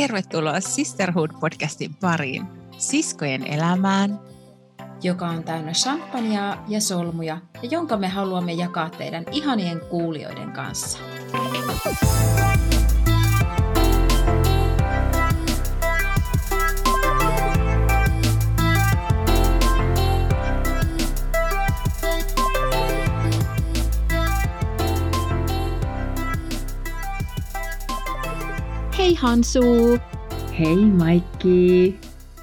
tervetuloa Sisterhood-podcastin pariin, siskojen elämään, joka on täynnä champagnea ja solmuja ja jonka me haluamme jakaa teidän ihanien kuulijoiden kanssa. Hansu! Hei Maikki!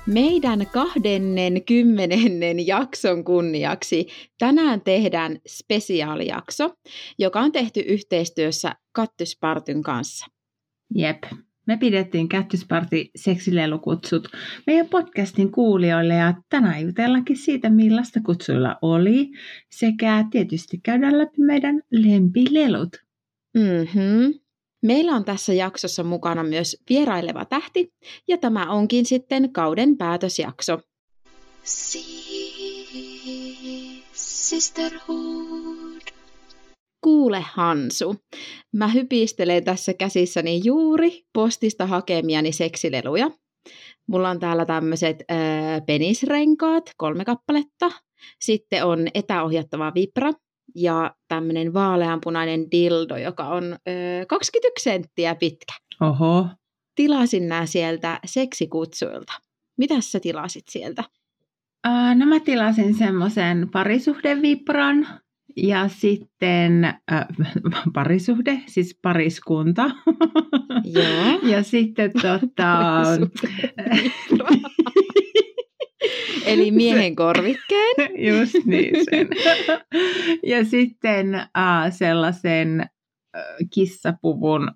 Meidän kahdennen kymmenennen jakson kunniaksi tänään tehdään spesiaalijakso, joka on tehty yhteistyössä Kattyspartyn kanssa. Jep. Me pidettiin Kättysparti seksilelukutsut meidän podcastin kuulijoille ja tänään jutellaankin siitä, millaista kutsuilla oli sekä tietysti käydään läpi meidän lempilelut. Mm-hmm. Meillä on tässä jaksossa mukana myös vieraileva tähti, ja tämä onkin sitten kauden päätösjakso. Sisterhood. Kuule Hansu, mä hypistelen tässä käsissäni juuri postista hakemiani seksileluja. Mulla on täällä tämmöiset äh, penisrenkaat, kolme kappaletta. Sitten on etäohjattava vibra, ja tämmöinen vaaleanpunainen dildo, joka on ö, 21 senttiä pitkä. Oho. Tilasin nämä sieltä seksikutsuilta. Mitä sä tilasit sieltä? Äh, no mä tilasin semmoisen parisuhdevipran ja sitten äh, parisuhde, siis pariskunta. Joo. ja sitten tota... Eli miehen korvikkeen. Just niin sen. ja sitten äh, sellaisen äh, kissapuvun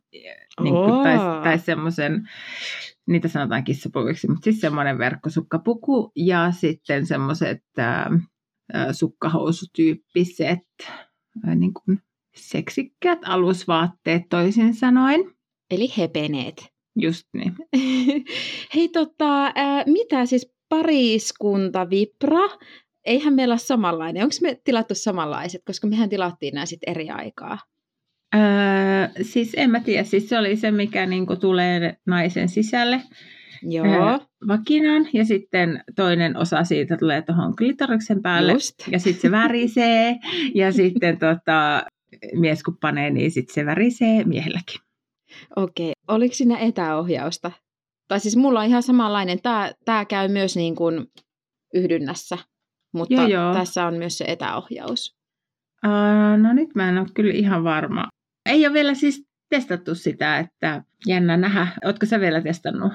niin kuin, tai, tai semmoisen, niitä sanotaan kissapuviksi, mutta siis semmoinen verkkosukkapuku ja sitten semmoiset äh, sukkahousutyyppiset äh, niin kuin seksikkäät alusvaatteet toisin sanoen. Eli hepeneet. Just niin. Hei tota, äh, mitä siis pariskunta Vipra, eihän meillä ole samanlainen. Onko me tilattu samanlaiset, koska mehän tilattiin nämä sitten eri aikaa? Öö, siis en mä tiedä, siis se oli se, mikä niinku tulee naisen sisälle. Joo. Öö, vakinan ja sitten toinen osa siitä tulee tuohon klitoriksen päälle Just. ja sitten se värisee ja sitten tota, mies kun panee, niin sitten se värisee miehelläkin. Okei. Oliko siinä etäohjausta? Tai siis mulla on ihan samanlainen. Tämä, tämä käy myös niin kuin yhdynnässä, mutta joo, joo. tässä on myös se etäohjaus. Uh, no nyt mä en ole kyllä ihan varma. Ei ole vielä siis testattu sitä, että jännä nähdä. Ootko sä vielä testannut?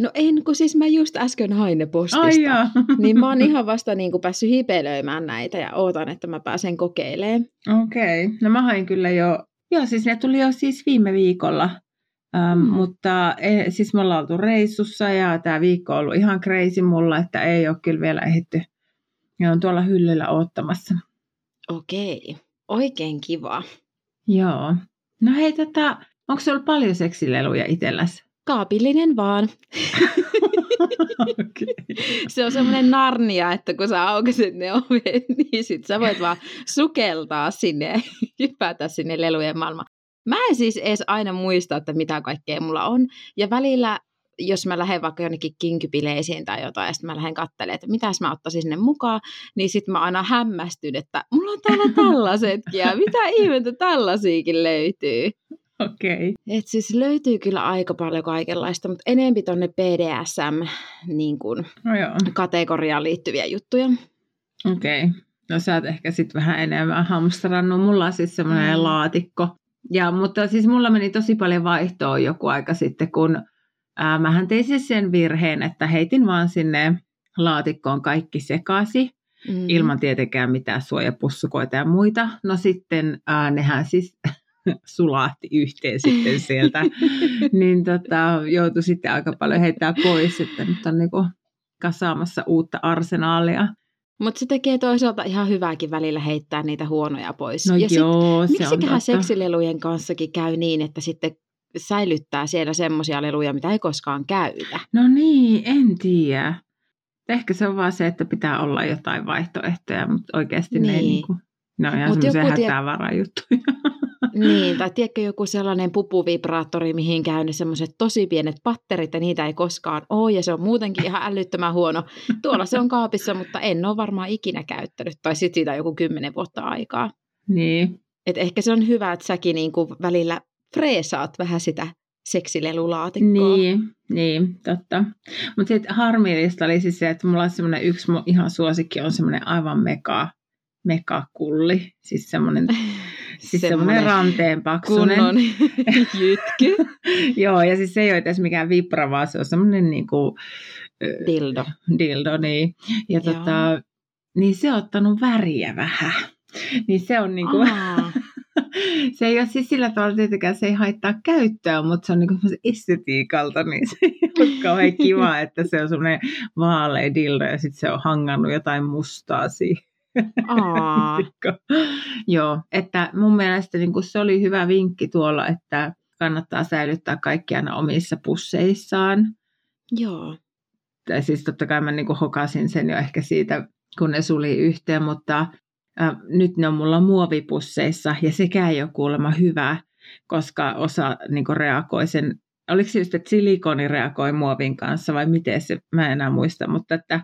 No en, kun siis mä just äsken hain ne postista. Ai joo. niin mä oon ihan vasta niin kuin päässyt hipelöimään näitä ja ootan, että mä pääsen kokeilemaan. Okei. Okay. No mä hain kyllä jo, joo siis ne tuli jo siis viime viikolla. Ähm, mm. Mutta e, siis me ollaan oltu reissussa ja tämä viikko on ollut ihan crazy mulla, että ei ole kyllä vielä ehditty. Ja on tuolla hyllyllä ottamassa. Okei, oikein kiva. Joo. No hei, tota, onko sulla paljon seksileluja itselläsi? Kaapillinen vaan. okay. Se on semmoinen narnia, että kun sä aukaset ne ovet, niin sit sä voit vaan sukeltaa sinne ja hypätä sinne lelujen maailmaan. Mä en siis edes aina muista, että mitä kaikkea mulla on. Ja välillä, jos mä lähden vaikka jonnekin kinkypileisiin tai jotain, ja sitten mä lähden katselemaan, että mitäs mä ottaisin sinne mukaan, niin sitten mä aina hämmästyn, että mulla on täällä tällaisetkin, ja mitä ihmettä tällaisiakin löytyy. Okei. Okay. Et siis löytyy kyllä aika paljon kaikenlaista, mutta enempi tonne BDSM niin kun, no joo. kategoriaan liittyviä juttuja. Okei. Okay. No sä oot ehkä sitten vähän enemmän hamstrannut. Mulla on siis semmoinen mm. laatikko, ja, mutta siis mulla meni tosi paljon vaihtoa joku aika sitten, kun ää, mähän tein siis sen virheen, että heitin vaan sinne laatikkoon kaikki sekasi, mm. ilman tietenkään mitään suojapussukoita ja muita. No sitten ää, nehän siis sulahti yhteen sitten sieltä, niin tota, joutui sitten aika paljon heittää pois, että nyt on niinku kasaamassa uutta arsenaalia. Mutta se tekee toisaalta ihan hyvääkin välillä heittää niitä huonoja pois. No ja joo, sit, se miksiköhän seksilelujen kanssakin käy niin, että sitten säilyttää siellä semmoisia leluja, mitä ei koskaan käytä? No niin, en tiedä. Ehkä se on vaan se, että pitää olla jotain vaihtoehtoja, mutta oikeasti niin. ne ei niin on ihan semmoisia hätävarajuttuja. Niin, tai tiedätkö joku sellainen pupuvibraattori, mihin käy ne semmoiset tosi pienet patterit ja niitä ei koskaan ole ja se on muutenkin ihan älyttömän huono. Tuolla se on kaapissa, mutta en ole varmaan ikinä käyttänyt tai sitten siitä on joku kymmenen vuotta aikaa. Niin. Et ehkä se on hyvä, että säkin niinku välillä freesaat vähän sitä seksilelulaatikkoa. Niin, niin totta. Mutta sitten harmillista oli siis se, että mulla on semmoinen yksi mun ihan suosikki on semmoinen aivan mega, mega-kulli. Siis semmoinen Siis semmoinen ranteen paksunen. Kunnon jytky. Joo, ja siis se ei ole edes mikään vipra, vaan se on semmoinen niinku, dildo. Dildo, niin. Ja tota, niin se on ottanut väriä vähän. Niin se on niinku, se ei ole siis sillä tavalla tietenkään, se ei haittaa käyttöä, mutta se on niinku estetiikalta, niin se ei ole kauhean kiva, että se on semmoinen vaalea dildo ja sitten se on hangannut jotain mustaa siihen. Joo, että mun mielestä niin se oli hyvä vinkki tuolla, että kannattaa säilyttää kaikki aina omissa pusseissaan. Joo. Tai siis totta kai mä niin hokasin sen jo ehkä siitä, kun ne suli yhteen, mutta äh, nyt ne on mulla muovipusseissa ja sekään ei ole kuulemma hyvä, koska osa niin reagoi sen, oliko se just, että silikoni reagoi muovin kanssa vai miten se, mä en enää muista, mutta että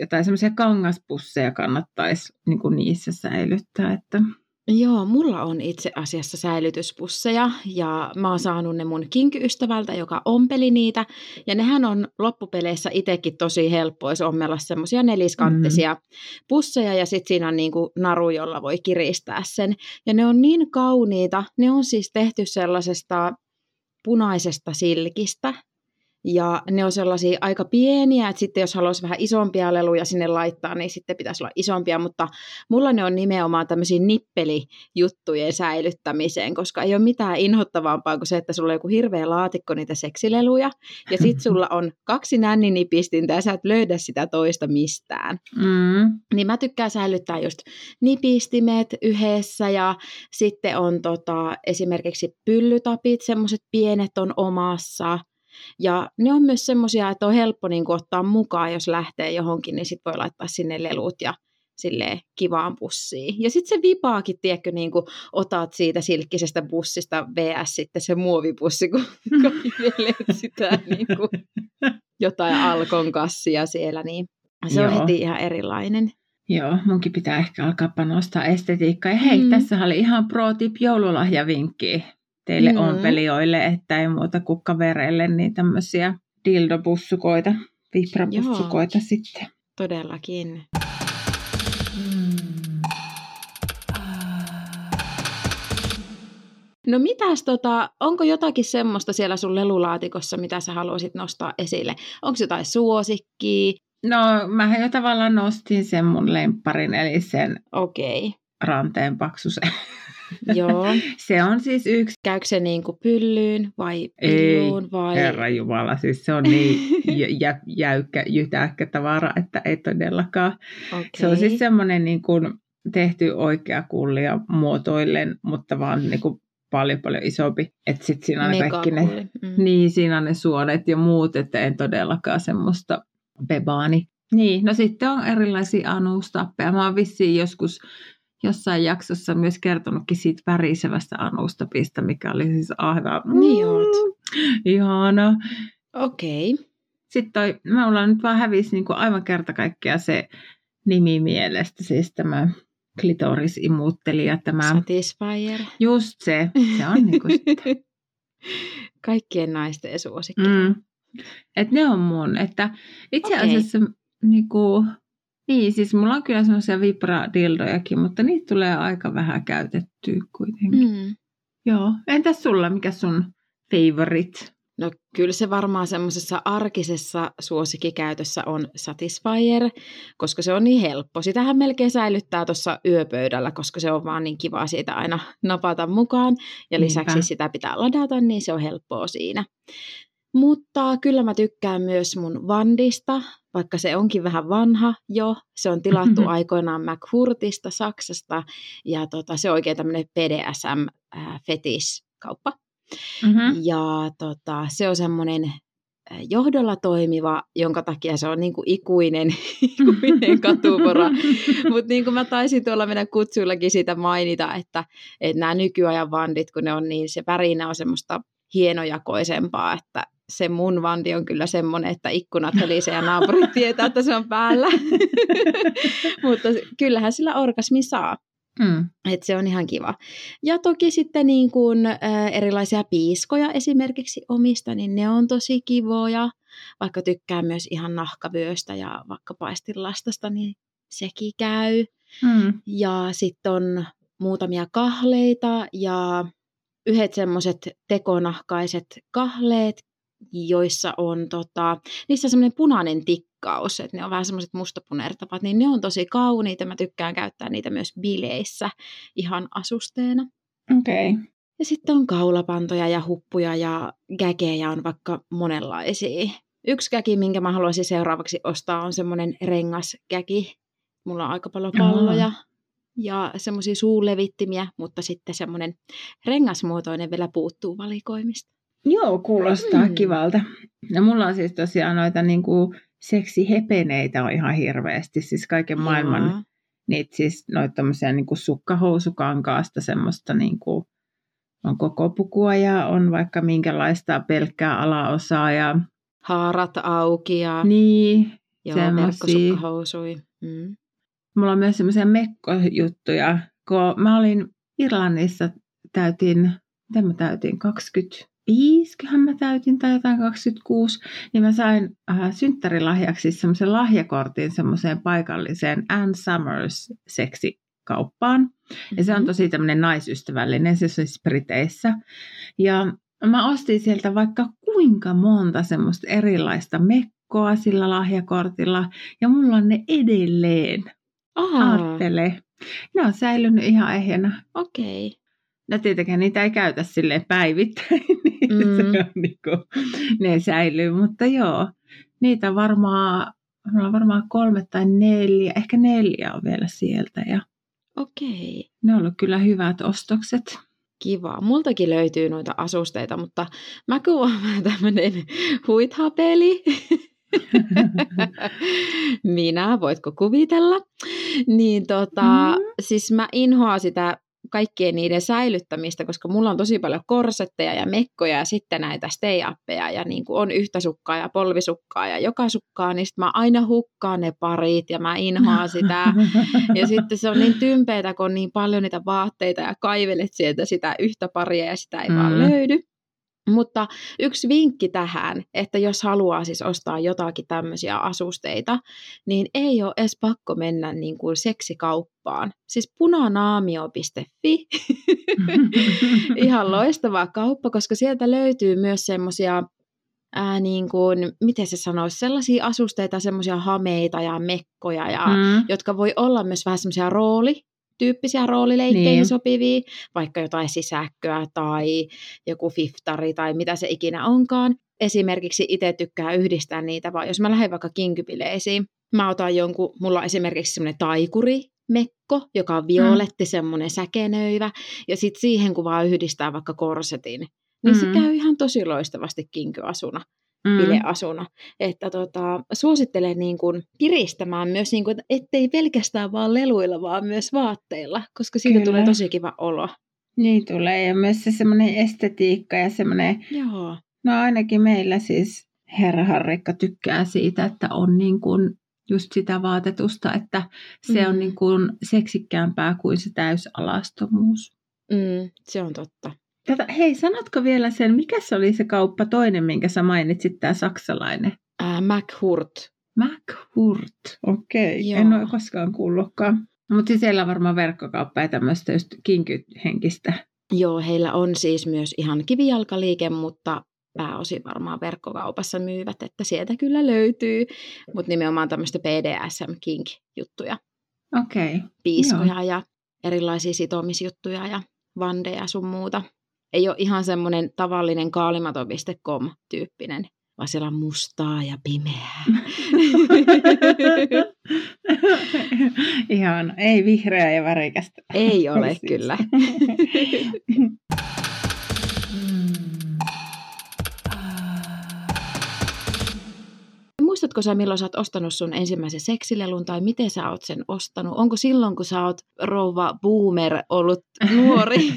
jotain semmoisia kangaspusseja kannattaisi niin kuin niissä säilyttää. Että. Joo, mulla on itse asiassa säilytyspusseja ja mä oon saanut ne mun kinkyystävältä, joka ompeli niitä. Ja nehän on loppupeleissä itsekin tosi helppo, jos ommella semmoisia neliskanttisia mm. pusseja ja sitten siinä on niinku naru, jolla voi kiristää sen. Ja ne on niin kauniita, ne on siis tehty sellaisesta punaisesta silkistä, ja ne on sellaisia aika pieniä, että sitten jos haluaisi vähän isompia leluja sinne laittaa, niin sitten pitäisi olla isompia, mutta mulla ne on nimenomaan tämmöisiä nippelijuttujen säilyttämiseen, koska ei ole mitään inhottavampaa kuin se, että sulla on joku hirveä laatikko niitä seksileluja, ja sitten sulla on kaksi nänninipistintä, ja sä et löydä sitä toista mistään. Mm. Niin mä tykkään säilyttää just nipistimet yhdessä, ja sitten on tota, esimerkiksi pyllytapit, semmoiset pienet on omassa, ja ne on myös semmoisia, että on helppo niin kuin, ottaa mukaan, jos lähtee johonkin, niin sitten voi laittaa sinne lelut ja sille kivaan pussiin. Ja sitten se vipaakin, tiedätkö, niin kuin otat siitä silkkisestä bussista vs. sitten se muovipussi, kun kaivelet sitä niin kuin jotain alkon kassia siellä, niin se Joo. on heti ihan erilainen. Joo, munkin pitää ehkä alkaa panostaa estetiikkaa. Ja hei, mm. tässä oli ihan pro tip joululahjavinkki teille mm. on pelijoille, että ei muuta kuin kavereille niin tämmöisiä dildobussukoita, vibrabussukoita Joo, sitten. Todellakin. No mitäs tota, onko jotakin semmoista siellä sun lelulaatikossa, mitä sä haluaisit nostaa esille? Onko jotain suosikkia? No mä jo tavallaan nostin sen mun lempparin, eli sen okay. ranteen paksusen. Joo. se on siis yksi. Käykö se niin kuin pyllyyn vai pilluun? Ei, vai... herra Jumala, siis se on niin jä, jäykkä, jytäkkä tavara, että ei todellakaan. Okay. Se on siis semmoinen niin kuin tehty oikea kullia muotoillen, mutta vaan niin kuin paljon paljon isompi. Että sitten siinä on ne kaikki ne, mm. niin, siinä on ne suonet ja muut, että en todellakaan semmoista bebaani. Niin, no sitten on erilaisia anuustappeja. Mä oon vissiin joskus jossain jaksossa myös kertonutkin siitä värisevästä anustapista, mikä oli siis aivan... Niin oot. Ihana. Okei. Okay. Sitten toi, me ollaan nyt vaan hävisi niin kuin aivan kerta kaikkea se nimi mielestä, siis tämä klitorisimuttelija, tämä... Satisfyer. Just se, se on niin kuin Kaikkien naisten suosikki. Mm. Et ne on mun, että itse okay. asiassa niin kuin, niin, siis mulla on kyllä semmoisia vibra-dildojakin, mutta niitä tulee aika vähän käytettyä kuitenkin. Mm. Joo. Entäs sulla, mikä sun favorite? No kyllä se varmaan semmoisessa arkisessa suosikkikäytössä on Satisfyer, koska se on niin helppo. Sitähän melkein säilyttää tuossa yöpöydällä, koska se on vaan niin kiva siitä aina napata mukaan. Ja lisäksi Niinpä. sitä pitää ladata, niin se on helppoa siinä. Mutta kyllä mä tykkään myös mun Vandista, vaikka se onkin vähän vanha jo. Se on tilattu mm-hmm. aikoinaan McHurtista Saksasta ja tota, se on oikein tämmöinen PDSM-fetis-kauppa. Mm-hmm. Ja tota, se on semmoinen johdolla toimiva, jonka takia se on niin kuin ikuinen, ikuinen katupora. Mutta niin kuin mä taisin tuolla meidän kutsuillakin siitä mainita, että, että nämä nykyajan vandit, kun ne on niin, se värinä on semmoista hienojakoisempaa, että se mun vandi on kyllä semmoinen, että ikkunat helisee ja naapurit tietää, että se on päällä. Mutta kyllähän sillä orgasmi saa. Mm. Et se on ihan kiva. Ja toki sitten niin kun, ä, erilaisia piiskoja esimerkiksi omista, niin ne on tosi kivoja. Vaikka tykkää myös ihan nahkavyöstä ja vaikka paistilastasta, niin sekin käy. Mm. Ja sitten on muutamia kahleita ja yhdet semmoiset tekonahkaiset kahleet, joissa on tota, niissä on semmoinen punainen tikkaus, että ne on vähän semmoiset mustapunertavat, niin ne on tosi kauniita. Mä tykkään käyttää niitä myös bileissä ihan asusteena. Okei. Okay. Ja sitten on kaulapantoja ja huppuja ja gägejä on vaikka monenlaisia. Yksi käki, minkä mä haluaisin seuraavaksi ostaa, on semmoinen rengaskäki. Mulla on aika paljon palloja. Aha ja semmoisia suulevittimiä, mutta sitten semmoinen rengasmuotoinen vielä puuttuu valikoimista. Joo, kuulostaa mm. kivalta. Ja mulla on siis tosiaan noita niin kuin seksihepeneitä on ihan hirveästi, siis kaiken maailman niitä siis noita tämmöisiä niin kuin sukkahousukankaasta semmoista niin kuin, on koko pukua ja on vaikka minkälaista pelkkää alaosaa ja haarat auki ja niin, Joo, verkkosukkahousui. Mm. Mulla on myös semmoisia mekkojuttuja, kun mä olin Irlannissa, täytin, mitä mä täytin, 25, mä täytin tai jotain 26, niin mä sain äh, synttärilahjaksi semmoisen lahjakortin semmoiseen paikalliseen Ann Summers seksikauppaan. Ja se on mm-hmm. tosi tämmöinen naisystävällinen, se on siis Briteissä. Ja mä ostin sieltä vaikka kuinka monta semmoista erilaista mekkoa sillä lahjakortilla, ja mulla on ne edelleen. Aattele. Ne on säilynyt ihan ehjänä. Okei. Okay. No tietenkään niitä ei käytä sille päivittäin, niin mm. se on niin kuin, ne säilyy, mutta joo, niitä varmaan, on varmaan kolme tai neljä, ehkä neljä on vielä sieltä. Ja Okei. Ne on ollut kyllä hyvät ostokset. Kiva. Multakin löytyy noita asusteita, mutta mä kuvaan tämmöinen huithapeli. Minä, voitko kuvitella? Niin tota, mm. siis mä inhoan sitä kaikkien niiden säilyttämistä, koska mulla on tosi paljon korsetteja ja mekkoja ja sitten näitä stay ja niin kuin on yhtä sukkaa ja polvisukkaa ja joka sukkaa, niin mä aina hukkaan ne parit ja mä inhoan sitä. Ja sitten se on niin tympeitä, kun on niin paljon niitä vaatteita ja kaivelet sieltä sitä yhtä paria ja sitä ei mm. vaan löydy. Mutta yksi vinkki tähän, että jos haluaa siis ostaa jotakin tämmöisiä asusteita, niin ei ole edes pakko mennä niin kuin seksikauppaan. Siis punanaamio.fi, ihan loistava kauppa, koska sieltä löytyy myös semmoisia ää, niin kuin, miten se sanoisi, sellaisia asusteita, semmoisia hameita ja mekkoja, ja, mm. jotka voi olla myös vähän semmoisia rooli, tyyppisiä roolileikkeihin niin. sopivia, vaikka jotain sisäkköä tai joku fiftari tai mitä se ikinä onkaan. Esimerkiksi itse tykkää yhdistää niitä, vaan jos mä lähden vaikka kinkypileisiin, mä otan jonkun, mulla on esimerkiksi semmoinen taikuri, mekko, joka on violetti, mm. semmoinen säkenöivä, ja sitten siihen kun vaan yhdistää vaikka korsetin, niin mm. se käy ihan tosi loistavasti kinkyasuna mm. bileasuna. Että tota, suosittelen niin kuin piristämään myös, niin kuin, ettei pelkästään vaan leluilla, vaan myös vaatteilla, koska siitä Kyllä. tulee tosi kiva olo. Niin tulee, ja myös se semmoinen estetiikka ja semmoinen... Joo. No ainakin meillä siis herra Harrikka tykkää siitä, että on niin kuin just sitä vaatetusta, että se mm. on niin kuin seksikkäämpää kuin se täysalastomuus. Mm, se on totta. Tätä, hei, sanotko vielä sen, mikä se oli se kauppa toinen, minkä sä mainitsit, tämä saksalainen? Äh, McHurt. McHurt, okei. Okay. En ole koskaan kuullutkaan. Mutta siis siellä on varmaan verkkokauppa ja tämmöistä just kinkyhenkistä. Joo, heillä on siis myös ihan kivijalkaliike, mutta pääosin varmaan verkkokaupassa myyvät, että sieltä kyllä löytyy, mutta nimenomaan tämmöistä BDSM-kink-juttuja. Okei. Okay. Piiskoja Joo. ja erilaisia sitomisjuttuja ja vandeja sun muuta ei ole ihan semmoinen tavallinen kaalimato.com-tyyppinen, vaan siellä on mustaa ja pimeää. ihan, ei vihreää ja värikästä. Ei ole siis. kyllä. muistatko sä, milloin sä oot ostanut sun ensimmäisen seksilelun tai miten sä oot sen ostanut? Onko silloin, kun sä oot rouva boomer ollut nuori?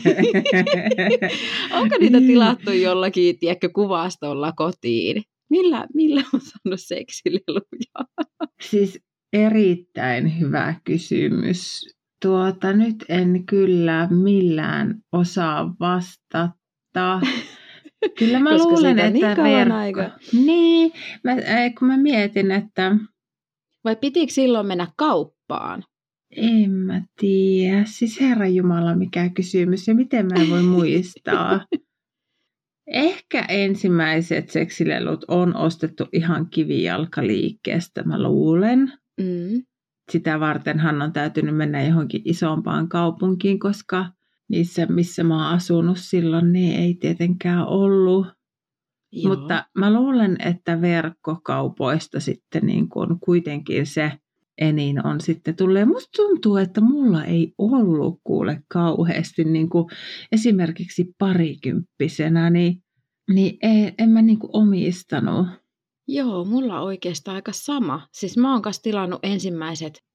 Onko niitä tilattu jollakin, tiedätkö, kuvastolla kotiin? Millä, millä on saanut seksileluja? Siis erittäin hyvä kysymys. Tuota, nyt en kyllä millään osaa vastata. Kyllä mä Koska luulen, on että niin kauan verkko... aika. Niin, mä, kun mä mietin, että Vai pitikö silloin mennä kauppaan? en mä tiedä. Siis Herra Jumala, mikä kysymys ja miten mä en voi muistaa. Ehkä ensimmäiset seksilelut on ostettu ihan kivijalkaliikkeestä, mä luulen. Mm. Sitä vartenhan on täytynyt mennä johonkin isompaan kaupunkiin, koska niissä, missä mä oon asunut silloin, niin ei tietenkään ollut. Joo. Mutta mä luulen, että verkkokaupoista sitten niin kuin kuitenkin se enin on sitten tulee. Musta tuntuu, että mulla ei ollut kuule kauheasti niin kuin esimerkiksi parikymppisenä, niin, niin en, en mä niin kuin omistanut. Joo, mulla on oikeastaan aika sama. Siis mä oon kanssa tilannut ensimmäiset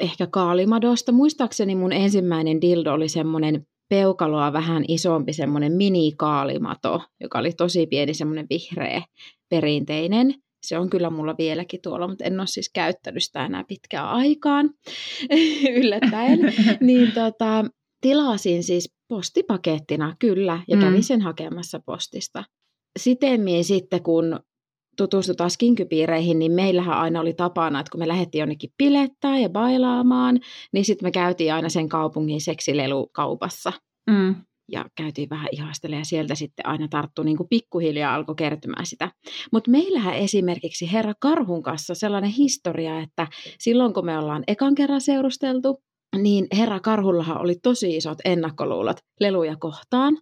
ehkä kaalimadosta. Muistaakseni mun ensimmäinen dildo oli semmoinen peukaloa vähän isompi semmoinen mini-kaalimato, joka oli tosi pieni semmoinen vihreä perinteinen. Se on kyllä mulla vieläkin tuolla, mutta en ole siis käyttänyt sitä enää pitkään aikaan yllättäen. niin tota, tilasin siis postipakettina kyllä ja Mm. kävin sen hakemassa postista. Sitemmin sitten kun tutustutaan skinkypiireihin, niin meillähän aina oli tapana, että kun me lähdettiin jonnekin pilettää ja bailaamaan, niin sitten me käytiin aina sen kaupungin seksilelukaupassa Mm. ja käytiin vähän ihastelemaan ja sieltä sitten aina tarttu niin kuin pikkuhiljaa alkoi kertymään sitä. Mutta meillähän esimerkiksi Herra Karhun kanssa sellainen historia, että silloin kun me ollaan ekan kerran seurusteltu, niin Herra Karhullahan oli tosi isot ennakkoluulot leluja kohtaan.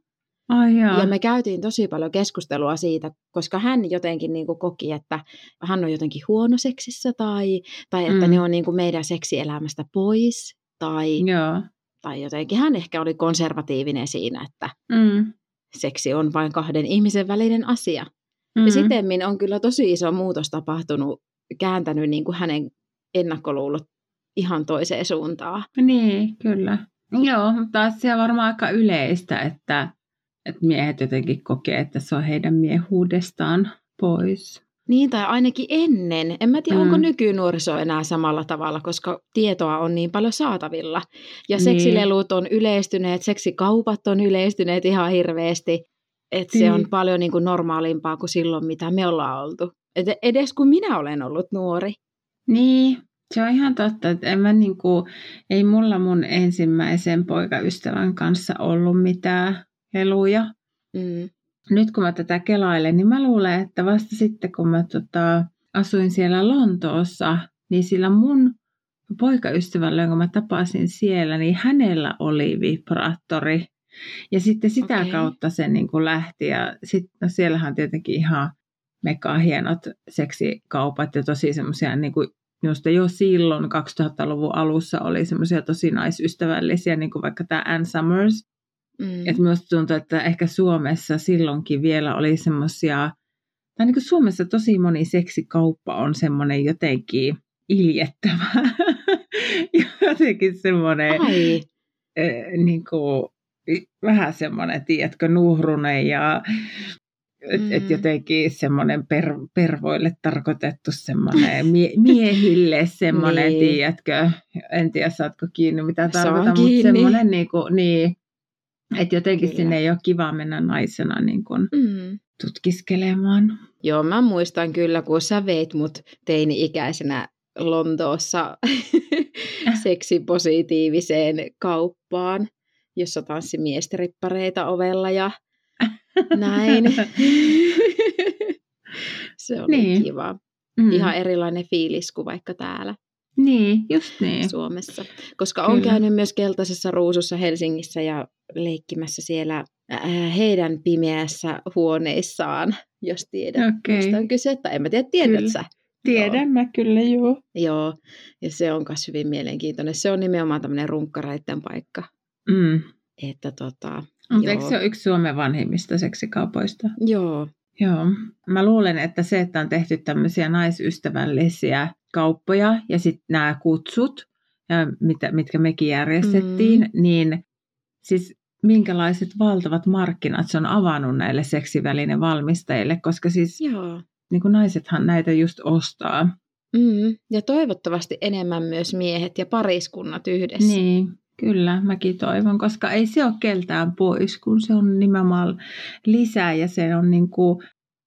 Ai jaa. Ja me käytiin tosi paljon keskustelua siitä, koska hän jotenkin niin kuin koki, että hän on jotenkin huono seksissä tai, tai että Mm. ne on niin kuin meidän seksielämästä pois. Tai, Joo. tai jotenkin hän ehkä oli konservatiivinen siinä, että Mm. seksi on vain kahden ihmisen välinen asia. Mm. Ja sitemmin on kyllä tosi iso muutos tapahtunut, kääntänyt niin kuin hänen ennakkoluulot ihan toiseen suuntaan. Niin, kyllä. Joo, mutta on varmaan aika yleistä, että, että miehet jotenkin kokee, että se on heidän miehuudestaan pois. Niin, tai ainakin ennen. En mä tiedä, Mm. onko nykynuoriso enää samalla tavalla, koska tietoa on niin paljon saatavilla. Ja Niin. seksilelut on yleistyneet, seksikaupat on yleistyneet ihan hirveästi. Että se on Niin. paljon niin kuin normaalimpaa kuin silloin, mitä me ollaan oltu. Et edes kun minä olen ollut nuori. Niin, se on ihan totta, että en mä niinku, ei mulla mun ensimmäisen poikaystävän kanssa ollut mitään leluja. Mm. Nyt kun mä tätä kelailen, niin mä luulen, että vasta sitten kun mä tota, asuin siellä Lontoossa, niin sillä mun poikaystävällä, jonka mä tapasin siellä, niin hänellä oli vibraattori. Ja sitten sitä Okei. kautta se niin kuin lähti. Ja sit, no siellähän on tietenkin ihan mega hienot seksikaupat ja tosi semmoisia, niin kuin jo silloin 2000-luvun alussa oli semmoisia tosi naisystävällisiä, niin kuin vaikka tämä Ann Summers. Mm. Et minusta tuntuu, että ehkä Suomessa silloinkin vielä oli semmoisia, tai niin kuin Suomessa tosi moni seksikauppa on semmoinen jotenkin iljettävä. jotenkin semmoinen, Ai, eh, niin kuin, vähän semmoinen, tiedätkö, nuhrunen ja et, et Mm. jotenkin semmoinen per, pervoille tarkoitettu semmoinen mie, miehille semmoinen, Niin. tiedätkö, en tiedä saatko kiinni mitä tarkoitan, mutta semmoinen niin kuin, niin, että jotenkin Kyllä. sinne ei ole kiva mennä naisena niin kuin mm. tutkiskelemaan. Joo, mä muistan kyllä, kun sä veit mut teini-ikäisenä Lontoossa seksipositiiviseen kauppaan, jossa tanssi miesterippareita ovella ja näin. Se oli Niin. kiva. Mm. Ihan erilainen fiilis kuin vaikka täällä Niin, just niin. Suomessa. Koska on käynyt myös Keltaisessa ruusussa Helsingissä ja leikkimässä siellä äh, heidän pimeässä huoneissaan, jos tiedät. Okei. Mistä on kyse, tai en mä tiedä, tiedät Kyllä. sä? Tiedän mä kyllä, joo. Joo, ja se on myös hyvin mielenkiintoinen. Se on nimenomaan tämmöinen runkkareiden paikka. Mm. Että tota, Mutta Joo. eikö se ole yksi Suomen vanhimmista seksikaupoista? joo, Joo. Mä luulen, että se, että on tehty tämmöisiä naisystävällisiä kauppoja ja sitten nämä kutsut, mitä, mitkä mekin järjestettiin, mm. niin siis minkälaiset valtavat markkinat se on avannut näille seksivälinevalmistajille, koska siis Joo. Niin kuin naisethan näitä just ostaa. Mm, ja toivottavasti enemmän myös miehet ja pariskunnat yhdessä. Niin, kyllä, mäkin toivon, koska ei se ole keltään pois, kun se on nimenomaan lisää ja se on niin kuin,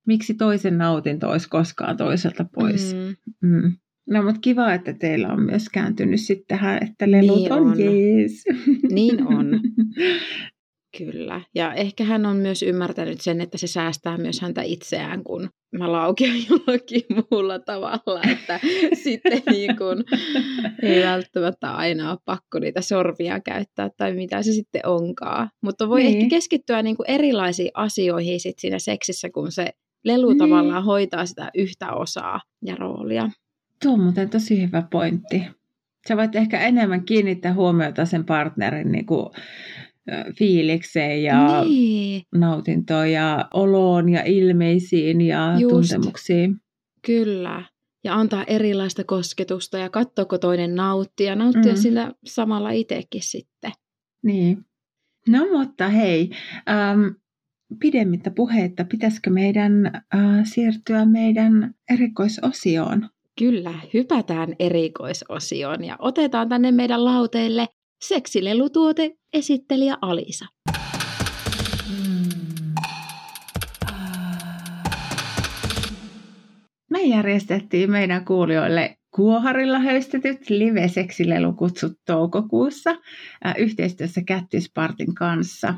miksi toisen nautinto olisi koskaan toiselta pois. Mm. Mm. No, mutta kiva, että teillä on myös kääntynyt sitten tähän, että lelut niin on, on jees. Niin on. Kyllä. Ja ehkä hän on myös ymmärtänyt sen, että se säästää myös häntä itseään, kun mä laukean jollakin muulla tavalla, että sitten niin kun, ei välttämättä aina ole pakko niitä sorvia käyttää tai mitä se sitten onkaan. Mutta voi niin. ehkä keskittyä niin kuin erilaisiin asioihin sit siinä seksissä, kun se lelu niin. tavallaan hoitaa sitä yhtä osaa ja roolia. Tuo on muuten tosi hyvä pointti. Sä voit ehkä enemmän kiinnittää huomiota sen partnerin niin kuin, fiilikseen ja niin. nautintoon ja oloon ja ilmeisiin ja Just. tuntemuksiin. Kyllä. Ja antaa erilaista kosketusta ja katsoako toinen nauttia ja nauttia mm. sillä samalla itsekin sitten. Niin. No mutta hei, ähm, pidemmittä puheitta, pitäisikö meidän äh, siirtyä meidän erikoisosioon? Kyllä, hypätään erikoisosioon ja otetaan tänne meidän lauteille seksilelutuote esittelijä Alisa. Me järjestettiin meidän kuulijoille Kuoharilla höystetyt live-seksilelukutsut toukokuussa yhteistyössä Kättyspartin kanssa.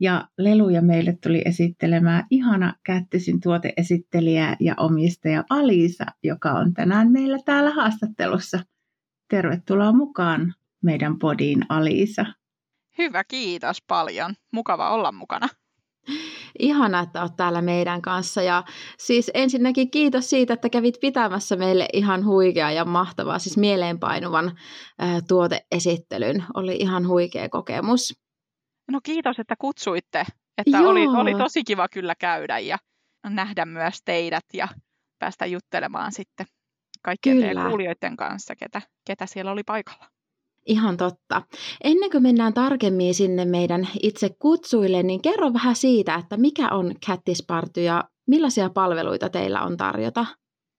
Ja leluja meille tuli esittelemään ihana Kättysin tuoteesittelijä ja omistaja Alisa, joka on tänään meillä täällä haastattelussa. Tervetuloa mukaan meidän podiin Alisa. Hyvä, kiitos paljon. Mukava olla mukana. Ihana, että olet täällä meidän kanssa. Ja siis ensinnäkin kiitos siitä, että kävit pitämässä meille ihan huikea ja mahtavaa, siis mieleenpainuvan ää, tuoteesittelyn. Oli ihan huikea kokemus. No kiitos, että kutsuitte. Että oli, oli tosi kiva kyllä käydä ja nähdä myös teidät ja päästä juttelemaan sitten kaikkien kyllä. teidän kuulijoiden kanssa, ketä, ketä siellä oli paikalla. Ihan totta. Ennen kuin mennään tarkemmin sinne meidän itse kutsuille, niin kerro vähän siitä, että mikä on Kättisparty ja millaisia palveluita teillä on tarjota?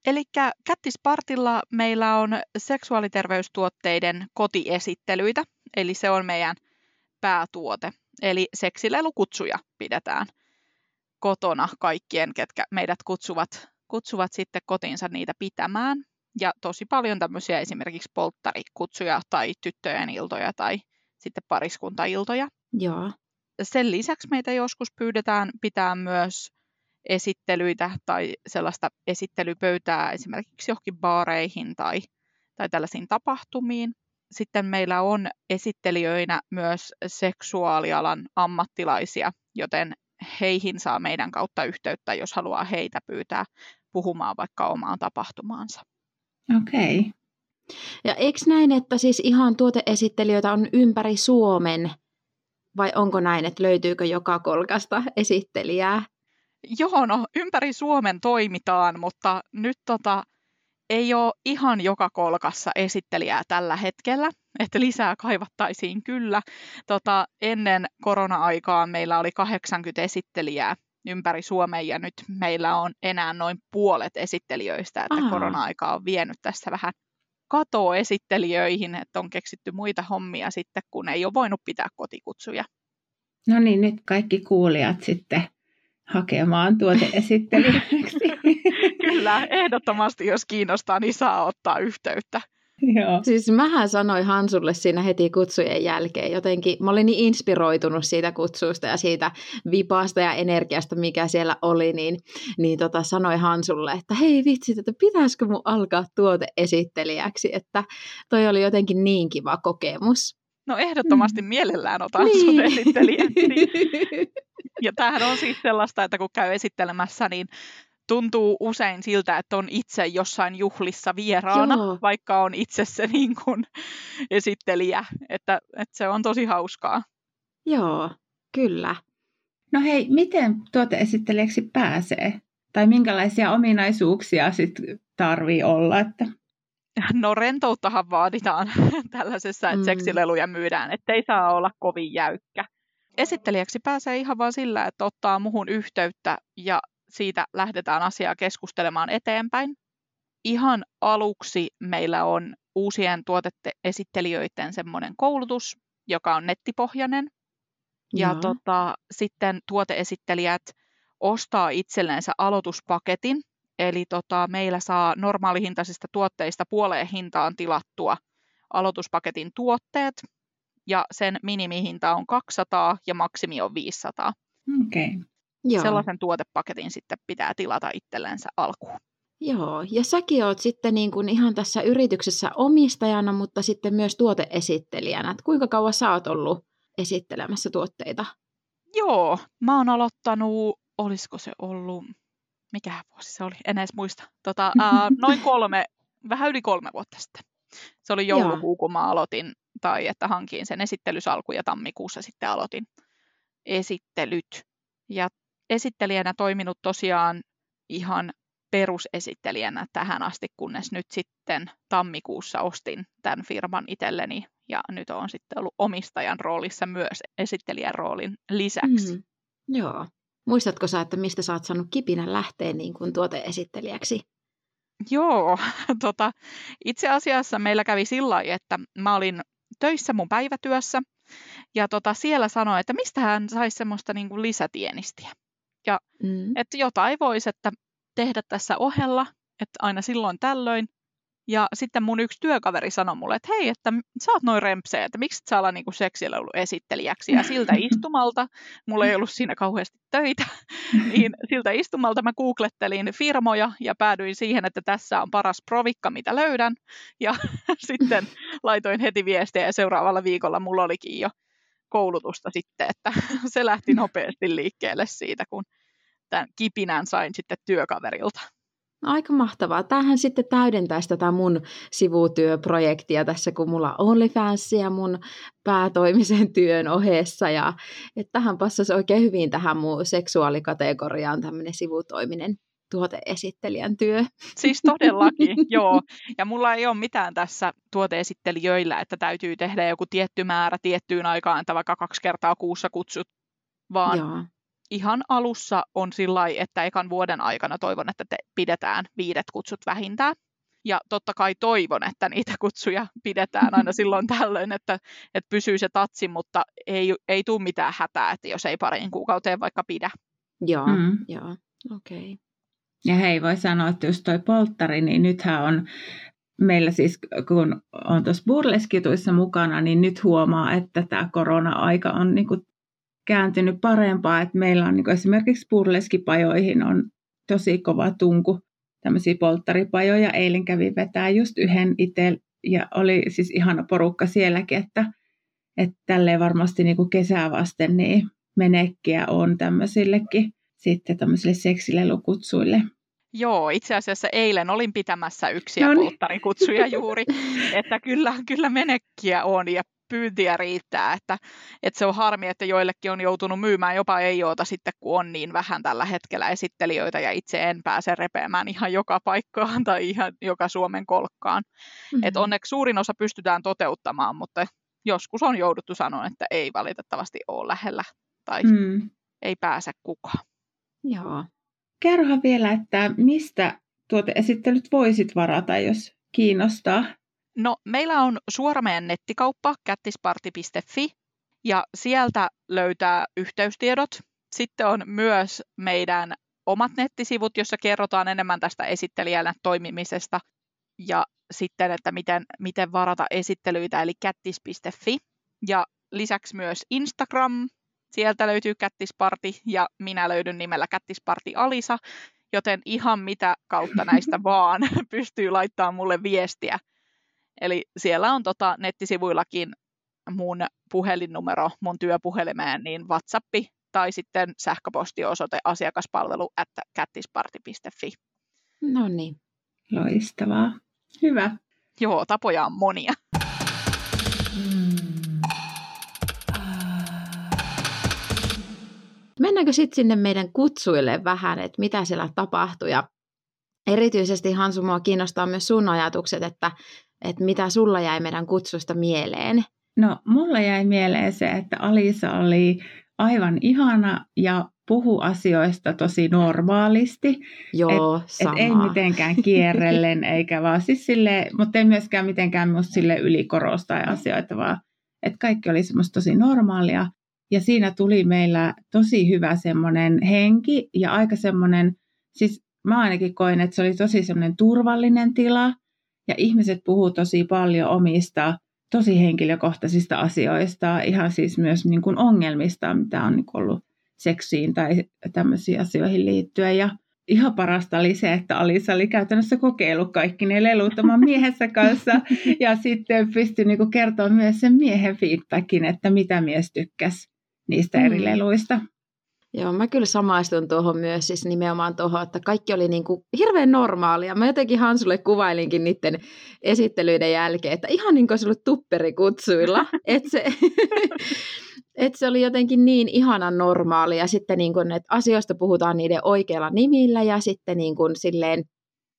Eli Kättispartilla meillä on seksuaaliterveystuotteiden kotiesittelyitä, eli se on meidän päätuote. Eli seksilelukutsuja pidetään kotona kaikkien, ketkä meidät kutsuvat, kutsuvat sitten kotiinsa niitä pitämään ja tosi paljon tämmöisiä esimerkiksi polttarikutsuja tai tyttöjen iltoja tai sitten pariskuntailtoja. Joo. Sen lisäksi meitä joskus pyydetään pitää myös esittelyitä tai sellaista esittelypöytää esimerkiksi johonkin baareihin tai, tai tällaisiin tapahtumiin. Sitten meillä on esittelijöinä myös seksuaalialan ammattilaisia, joten heihin saa meidän kautta yhteyttä, jos haluaa heitä pyytää puhumaan vaikka omaan tapahtumaansa. Okei. Okay. Ja eikö näin, että siis ihan tuoteesittelijöitä on ympäri Suomen, vai onko näin, että löytyykö joka kolkasta esittelijää? Joo, no ympäri Suomen toimitaan, mutta nyt tota, ei ole ihan joka kolkassa esittelijää tällä hetkellä, että lisää kaivattaisiin kyllä. Tota, ennen korona-aikaa meillä oli 80 esittelijää ympäri Suomea ja nyt meillä on enää noin puolet esittelijöistä, että Aha. korona-aika on vienyt tässä vähän katoa esittelijöihin, että on keksitty muita hommia sitten, kun ei ole voinut pitää kotikutsuja. No niin, nyt kaikki kuulijat sitten hakemaan tuoteesittelijäksi. Kyllä, ehdottomasti jos kiinnostaa, niin saa ottaa yhteyttä. Joo. Siis mähän sanoin Hansulle siinä heti kutsujen jälkeen jotenkin, mä olin niin inspiroitunut siitä kutsusta ja siitä vipaasta ja energiasta, mikä siellä oli, niin, niin tota, sanoin Hansulle, että hei vitsi, että pitäisikö mun alkaa tuoteesittelijäksi, että toi oli jotenkin niin kiva kokemus. No ehdottomasti mm. mielellään otan niin. sut esittelijäksi. Ja tämähän on siis sellaista, että kun käy esittelemässä, niin tuntuu usein siltä, että on itse jossain juhlissa vieraana, Joo. vaikka on itse se niin kuin esittelijä, että, että se on tosi hauskaa. Joo, kyllä. No hei, miten tuoteesittelijäksi pääsee? tai minkälaisia ominaisuuksia sit tarvii olla? Että... No rentouttahan vaaditaan tällaisessa, että mm. seksileluja myydään, ettei saa olla kovin jäykkä. Esittelijäksi pääsee ihan vain sillä, että ottaa muhun yhteyttä ja siitä lähdetään asiaa keskustelemaan eteenpäin. Ihan aluksi meillä on uusien tuoteesittelijöiden semmoinen koulutus, joka on nettipohjainen. Ja tota, sitten tuoteesittelijät ostaa itsellensä aloituspaketin, eli tota, meillä saa normaalihintaisista tuotteista puoleen hintaan tilattua aloituspaketin tuotteet, ja sen minimihinta on 200 ja maksimi on 500. Okay. Joo. Sellaisen tuotepaketin sitten pitää tilata itsellensä alkuun. Joo, ja säkin oot sitten niin kuin ihan tässä yrityksessä omistajana, mutta sitten myös tuoteesittelijänä. Et kuinka kauan sä oot ollut esittelemässä tuotteita? Joo, mä oon aloittanut, olisiko se ollut, mikä vuosi se oli, en edes muista, tota, ää, noin kolme, vähän yli kolme vuotta sitten. Se oli joulukuu, kun mä aloitin, tai että hankin sen esittelysalku ja tammikuussa sitten aloitin esittelyt. Ja esittelijänä toiminut tosiaan ihan perusesittelijänä tähän asti, kunnes nyt sitten tammikuussa ostin tämän firman itselleni ja nyt on sitten ollut omistajan roolissa myös esittelijän roolin lisäksi. Mm, joo. Muistatko sä, että mistä sä oot saanut kipinän lähteä niin kuin tuoteesittelijäksi? Joo, tota, itse asiassa meillä kävi sillä että mä olin töissä mun päivätyössä ja tota, siellä sanoi, että mistä hän saisi semmoista niin kuin lisätienistiä. Ja mm. että jotain voisi, että tehdä tässä ohella, että aina silloin tällöin. Ja sitten mun yksi työkaveri sanoi mulle, että hei, että sä oot noin rempseä, että miksi et sä olla niinku seksillä ollut esittelijäksi. Ja siltä istumalta, mulla ei ollut siinä kauheasti töitä, niin siltä istumalta mä googlettelin firmoja ja päädyin siihen, että tässä on paras provikka, mitä löydän. Ja sitten laitoin heti viestiä ja seuraavalla viikolla mulla olikin jo koulutusta sitten, että se lähti nopeasti liikkeelle siitä, kun tämän kipinän sain sitten työkaverilta. Aika mahtavaa. Tämähän sitten täydentäisi tätä mun sivutyöprojektia tässä, kun mulla on OnlyFansia mun päätoimisen työn ohessa. Ja että tähän passasi oikein hyvin tähän mun seksuaalikategoriaan tämmöinen sivutoiminen tuoteesittelijän työ. Siis todellakin, joo. Ja mulla ei ole mitään tässä tuoteesittelijöillä, että täytyy tehdä joku tietty määrä tiettyyn aikaan, että vaikka kaksi kertaa kuussa kutsut, vaan joo ihan alussa on sillä että ekan vuoden aikana toivon, että te pidetään viidet kutsut vähintään. Ja totta kai toivon, että niitä kutsuja pidetään aina silloin tällöin, että, että pysyy se tatsi, mutta ei, ei tule mitään hätää, että jos ei pariin kuukauteen vaikka pidä. Joo, mm. joo, okei. Okay. Ja hei, voi sanoa, että just toi polttari, niin nythän on meillä siis, kun on tuossa burleskituissa mukana, niin nyt huomaa, että tämä korona-aika on niin kuin kääntynyt parempaa, että meillä on niin esimerkiksi purleskipajoihin on tosi kova tunku tämmöisiä polttaripajoja. Eilen kävin vetää just yhden itse ja oli siis ihana porukka sielläkin, että, että tälleen varmasti niin kuin kesää vasten niin menekkiä on tämmöisillekin sitten tämmöisille seksilelukutsuille. Joo, itse asiassa eilen olin pitämässä yksiä no niin. polttarikutsuja juuri, että kyllä, kyllä menekkiä on ja pyyntiä riittää, että, että se on harmi, että joillekin on joutunut myymään jopa ei oota sitten, kun on niin vähän tällä hetkellä esittelijöitä ja itse en pääse repeämään ihan joka paikkaan tai ihan joka Suomen kolkkaan. Mm-hmm. Et onneksi suurin osa pystytään toteuttamaan, mutta joskus on jouduttu sanoa, että ei valitettavasti ole lähellä tai mm. ei pääse kukaan. Joo. Kerrohan vielä, että mistä tuoteesittelyt voisit varata, jos kiinnostaa? No, meillä on suora meidän nettikauppa kättisparti.fi ja sieltä löytää yhteystiedot. Sitten on myös meidän omat nettisivut, jossa kerrotaan enemmän tästä esittelijänä toimimisesta ja sitten, että miten, miten varata esittelyitä, eli kättis.fi. Ja lisäksi myös Instagram, sieltä löytyy kättisparti ja minä löydyn nimellä kättisparti Alisa, joten ihan mitä kautta näistä vaan pystyy laittamaan mulle viestiä Eli siellä on tota nettisivuillakin mun puhelinnumero mun työpuhelimeen, niin WhatsAppi tai sitten sähköpostiosoite asiakaspalvelu at kättisparti.fi. No niin. Loistavaa. Hyvä. Joo, tapoja on monia. mennäänkö sitten sinne meidän kutsuille vähän, että mitä siellä tapahtui ja erityisesti Hansu, mua kiinnostaa myös sun ajatukset, että, että mitä sulla jäi meidän kutsusta mieleen? No, mulla jäi mieleen se, että Alisa oli aivan ihana ja puhu asioista tosi normaalisti. Joo, et, et ei mitenkään kierrellen, eikä vaan siis sille, mutta ei myöskään mitenkään myös sille ylikorostaa asioita, vaan että kaikki oli semmoista tosi normaalia. Ja siinä tuli meillä tosi hyvä semmoinen henki ja aika semmoinen, siis mä ainakin koin, että se oli tosi semmoinen turvallinen tila ja ihmiset puhuu tosi paljon omista tosi henkilökohtaisista asioista, ihan siis myös niin kuin ongelmista, mitä on niin ollut seksiin tai tämmöisiin asioihin liittyen. Ja ihan parasta oli se, että Alisa oli käytännössä kokeillut kaikki ne lelut oman miehensä kanssa ja sitten pystyi niin kertoa myös sen miehen feedbackin, että mitä mies tykkäsi niistä eri mm. leluista. Joo, mä kyllä samaistun tuohon myös, siis nimenomaan tuohon, että kaikki oli niin kuin hirveän normaalia. Mä jotenkin Hansulle kuvailinkin niiden esittelyiden jälkeen, että ihan niin kuin olisi ollut tupperikutsuilla, että se, et se oli jotenkin niin ihanan normaalia. Sitten niin kuin, että asioista puhutaan niiden oikeilla nimillä ja sitten niin kuin silleen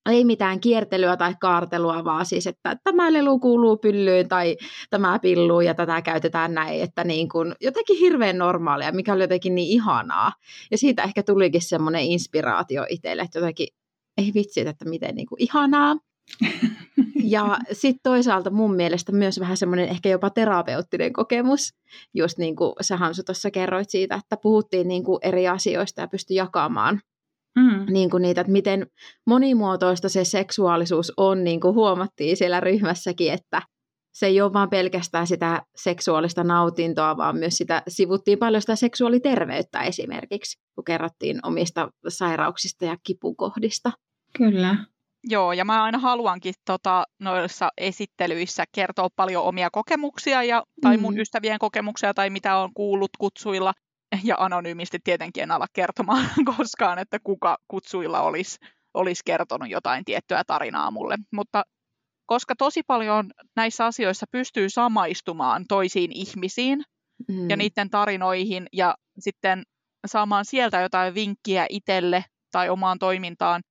ei mitään kiertelyä tai kaartelua, vaan siis, että tämä lelu kuuluu pyllyyn tai tämä pilluu ja tätä käytetään näin, että niin kuin jotenkin hirveän normaalia, mikä oli jotenkin niin ihanaa. Ja siitä ehkä tulikin semmoinen inspiraatio itselle, että jotenkin ei vitsi, että miten niin kuin ihanaa. Ja sitten toisaalta mun mielestä myös vähän semmoinen ehkä jopa terapeuttinen kokemus, just niin kuin sä Hansu tuossa kerroit siitä, että puhuttiin niin kuin eri asioista ja pystyi jakamaan Mm. Niin kuin niitä, että miten monimuotoista se seksuaalisuus on, niin kuin huomattiin siellä ryhmässäkin, että se ei ole vaan pelkästään sitä seksuaalista nautintoa, vaan myös sitä sivuttiin paljon sitä seksuaaliterveyttä esimerkiksi, kun kerrottiin omista sairauksista ja kipukohdista. Kyllä. Joo, ja mä aina haluankin tota, noissa esittelyissä kertoa paljon omia kokemuksia ja, tai mun mm. ystävien kokemuksia tai mitä on kuullut kutsuilla ja anonyymisti tietenkin en ala kertomaan koskaan, että kuka kutsuilla olisi, olisi kertonut jotain tiettyä tarinaa mulle. Mutta koska tosi paljon näissä asioissa pystyy samaistumaan toisiin ihmisiin mm. ja niiden tarinoihin ja sitten saamaan sieltä jotain vinkkiä itselle tai omaan toimintaan,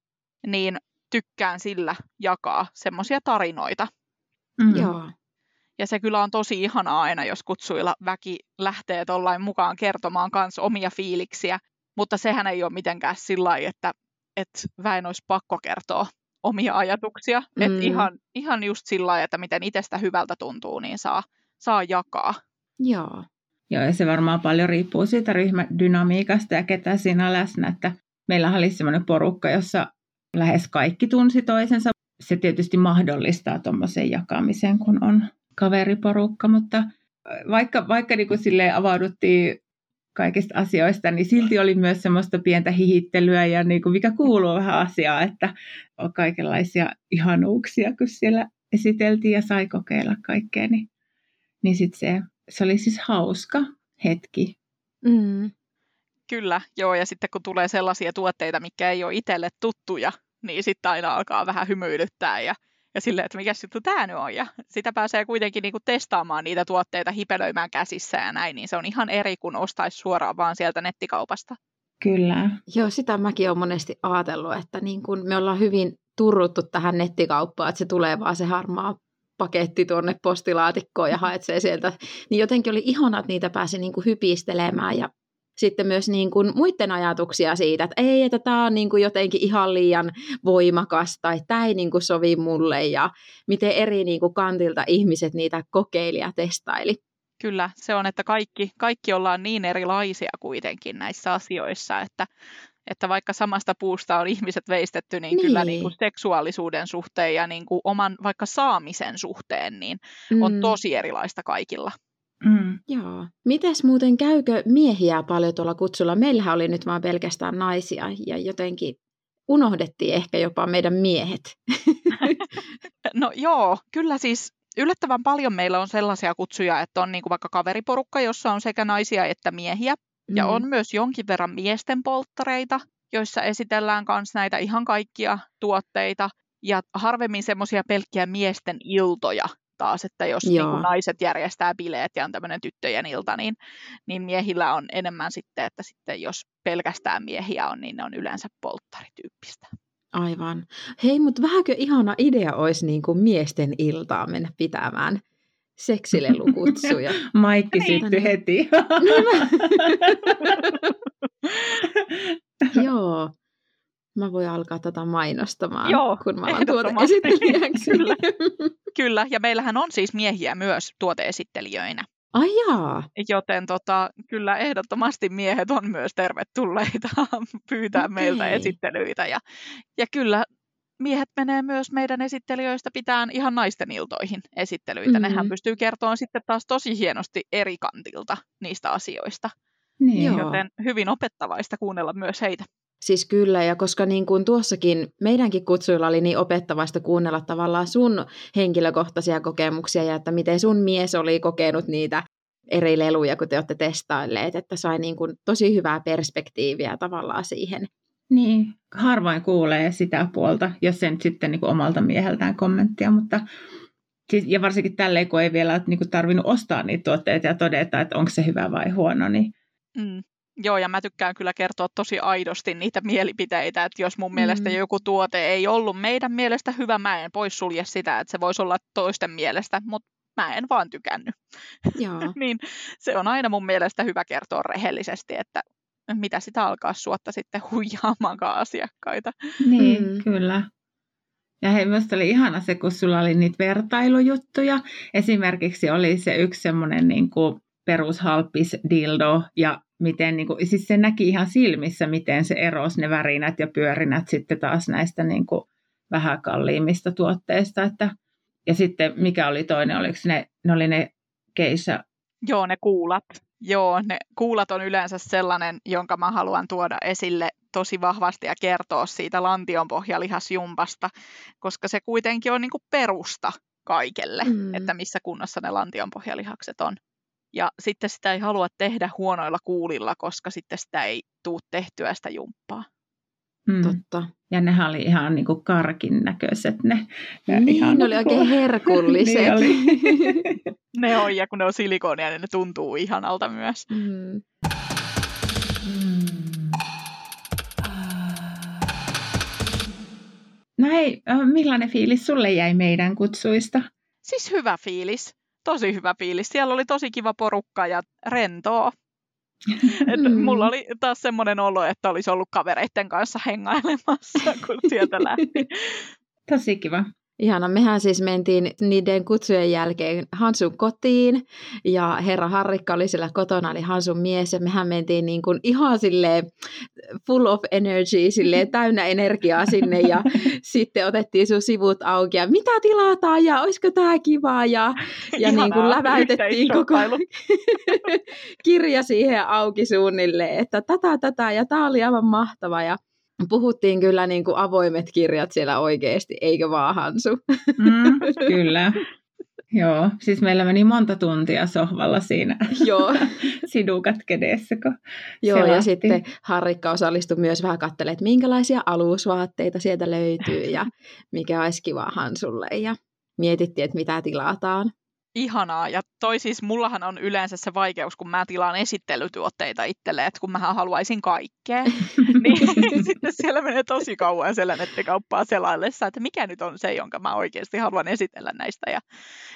niin tykkään sillä jakaa semmoisia tarinoita. Mm. Joo. Ja se kyllä on tosi ihanaa aina, jos kutsuilla väki lähtee tuollain mukaan kertomaan myös omia fiiliksiä, mutta sehän ei ole mitenkään sillä lailla, että, että väen olisi pakko kertoa omia ajatuksia. Mm. Että ihan, ihan just sillä lailla, että miten itsestä hyvältä tuntuu, niin saa, saa jakaa. Joo. Joo, ja se varmaan paljon riippuu siitä ryhmädynamiikasta ja ketä siinä on läsnä, että meillä oli semmoinen porukka, jossa lähes kaikki tunsi toisensa. Se tietysti mahdollistaa tuommoisen jakamisen, kun on kaveriporukka, mutta vaikka, vaikka niin kuin silleen avauduttiin kaikista asioista, niin silti oli myös semmoista pientä hihittelyä ja niin kuin mikä kuuluu vähän asiaa, että on kaikenlaisia ihanuuksia, kun siellä esiteltiin ja sai kokeilla kaikkea, niin, niin sit se, se oli siis hauska hetki. Mm. Kyllä, joo, ja sitten kun tulee sellaisia tuotteita, mikä ei ole itselle tuttuja, niin sitten aina alkaa vähän hymyilyttää ja ja silleen, että mikä juttu tämä nyt on. Ja sitä pääsee kuitenkin niinku testaamaan niitä tuotteita, hipelöimään käsissä ja näin, niin se on ihan eri kuin ostaisi suoraan vaan sieltä nettikaupasta. Kyllä. Joo, sitä mäkin olen monesti ajatellut, että niin kun me ollaan hyvin turruttu tähän nettikauppaan, että se tulee vaan se harmaa paketti tuonne postilaatikkoon ja haetsee sieltä. Niin jotenkin oli ihana, että niitä pääsi niin kuin hypistelemään ja sitten myös niin kuin muiden ajatuksia siitä, että ei, että tämä on niin kuin jotenkin ihan liian voimakas tai tämä ei niin kuin sovi mulle ja miten eri niin kuin kantilta ihmiset niitä kokeili ja testaili. Kyllä, se on, että kaikki, kaikki ollaan niin erilaisia kuitenkin näissä asioissa, että, että vaikka samasta puusta on ihmiset veistetty, niin, niin. kyllä niin kuin seksuaalisuuden suhteen ja niin kuin oman vaikka saamisen suhteen, niin mm. on tosi erilaista kaikilla. Mm. Joo. Mites muuten käykö miehiä paljon tuolla kutsulla? Meillähän oli nyt vaan pelkästään naisia ja jotenkin unohdettiin ehkä jopa meidän miehet. no joo, kyllä siis yllättävän paljon meillä on sellaisia kutsuja, että on niin kuin vaikka kaveriporukka, jossa on sekä naisia että miehiä. Mm. Ja on myös jonkin verran miesten polttareita, joissa esitellään myös näitä ihan kaikkia tuotteita. Ja harvemmin semmoisia pelkkiä miesten iltoja, taas, että jos niin kuin naiset järjestää bileet ja on tämmöinen tyttöjen ilta, niin, niin miehillä on enemmän sitten, että sitten jos pelkästään miehiä on, niin ne on yleensä polttarityyppistä. Aivan. Hei, mutta vähänkö ihana idea olisi niin kuin miesten iltaa mennä pitämään seksilelukutsuja? Maikki niin. syttyi heti. Joo. Mä voin alkaa tätä mainostamaan, Joo, kun mä olen tuoteesittelijäksi. Kyllä. Kyllä, ja meillähän on siis miehiä myös tuoteesittelijöinä. Ai jaa. Joten tota, kyllä ehdottomasti miehet on myös tervetulleita pyytää okay. meiltä esittelyitä. Ja, ja kyllä miehet menee myös meidän esittelijöistä pitään ihan naisten iltoihin esittelyitä. Mm-hmm. Nehän pystyy kertoa sitten taas tosi hienosti eri kantilta niistä asioista. Niin. Joten hyvin opettavaista kuunnella myös heitä. Siis kyllä, ja koska niin kuin tuossakin meidänkin kutsuilla oli niin opettavaista kuunnella tavallaan sun henkilökohtaisia kokemuksia ja että miten sun mies oli kokenut niitä eri leluja, kun te olette testailleet, että sai niin kuin tosi hyvää perspektiiviä tavallaan siihen. Niin, harvoin kuulee sitä puolta, jos sen sitten niin kuin omalta mieheltään kommenttia, mutta siis, ja varsinkin tälleen, kun ei vielä niin kuin tarvinnut ostaa niitä tuotteita ja todeta, että onko se hyvä vai huono, niin mm. Joo, ja mä tykkään kyllä kertoa tosi aidosti niitä mielipiteitä, että jos mun mm. mielestä joku tuote ei ollut meidän mielestä hyvä, mä en poissulje sitä, että se voisi olla toisten mielestä, mutta mä en vaan tykännyt. Joo. niin se on aina mun mielestä hyvä kertoa rehellisesti, että mitä sitä alkaa suotta sitten huijaamaankaan asiakkaita. Niin, mm. kyllä. Ja hei, myös oli ihana se, kun sulla oli niitä vertailujuttuja. Esimerkiksi oli se yksi semmoinen niin kuin perushalppis dildo ja miten, niin kuin, siis se näki ihan silmissä, miten se erosi ne värinät ja pyörinät sitten taas näistä niin kuin, vähän kalliimmista tuotteista. Että, ja sitten mikä oli toinen, oliko ne, ne oli ne keissa? Joo, ne kuulat. Joo, ne kuulat on yleensä sellainen, jonka mä haluan tuoda esille tosi vahvasti ja kertoa siitä lantionpohjalihasjumpasta, koska se kuitenkin on niin kuin perusta kaikelle, mm. että missä kunnossa ne lantionpohjalihakset on. Ja sitten sitä ei halua tehdä huonoilla kuulilla, koska sitten sitä ei tuu tehtyä sitä jumppaa. Mm. Totta. Ja nehän oli ihan niin kuin karkin näköiset ne. niin, ihan ne oli oikein herkulliset. niin oli. ne on, ja kun ne on silikonia, niin ne tuntuu ihanalta myös. Mm. No hei, millainen fiilis sulle jäi meidän kutsuista? Siis hyvä fiilis tosi hyvä fiilis. Siellä oli tosi kiva porukka ja rentoa. Et mm. Mulla oli taas semmoinen olo, että olisi ollut kavereiden kanssa hengailemassa, kun sieltä lähti. Tosi kiva. Ihana, mehän siis mentiin niiden kutsujen jälkeen Hansun kotiin ja herra Harrikka oli siellä kotona, eli Hansun mies ja mehän mentiin niin kuin ihan sille full of energy, sille täynnä energiaa sinne ja sitten otettiin sun sivut auki ja mitä tilataan? Ja olisiko tämä kivaa ja, ja niin kuin läväytettiin koko kirja siihen auki suunnilleen, että tätä, tätä ja tämä oli aivan mahtava ja puhuttiin kyllä niin kuin avoimet kirjat siellä oikeasti, eikö vaan Hansu? Mm, kyllä. Joo, siis meillä meni monta tuntia sohvalla siinä Joo. sidukat kedessä, kun Joo, ja sitten Harrikka osallistui myös vähän katselemaan, että minkälaisia alusvaatteita sieltä löytyy ja mikä olisi kiva Hansulle. Ja mietittiin, että mitä tilataan ihanaa. Ja toi siis, mullahan on yleensä se vaikeus, kun mä tilaan esittelytuotteita itselle, että kun mä haluaisin kaikkea, niin sitten siellä menee tosi kauan siellä nettikauppaa selaillessa, että mikä nyt on se, jonka mä oikeasti haluan esitellä näistä ja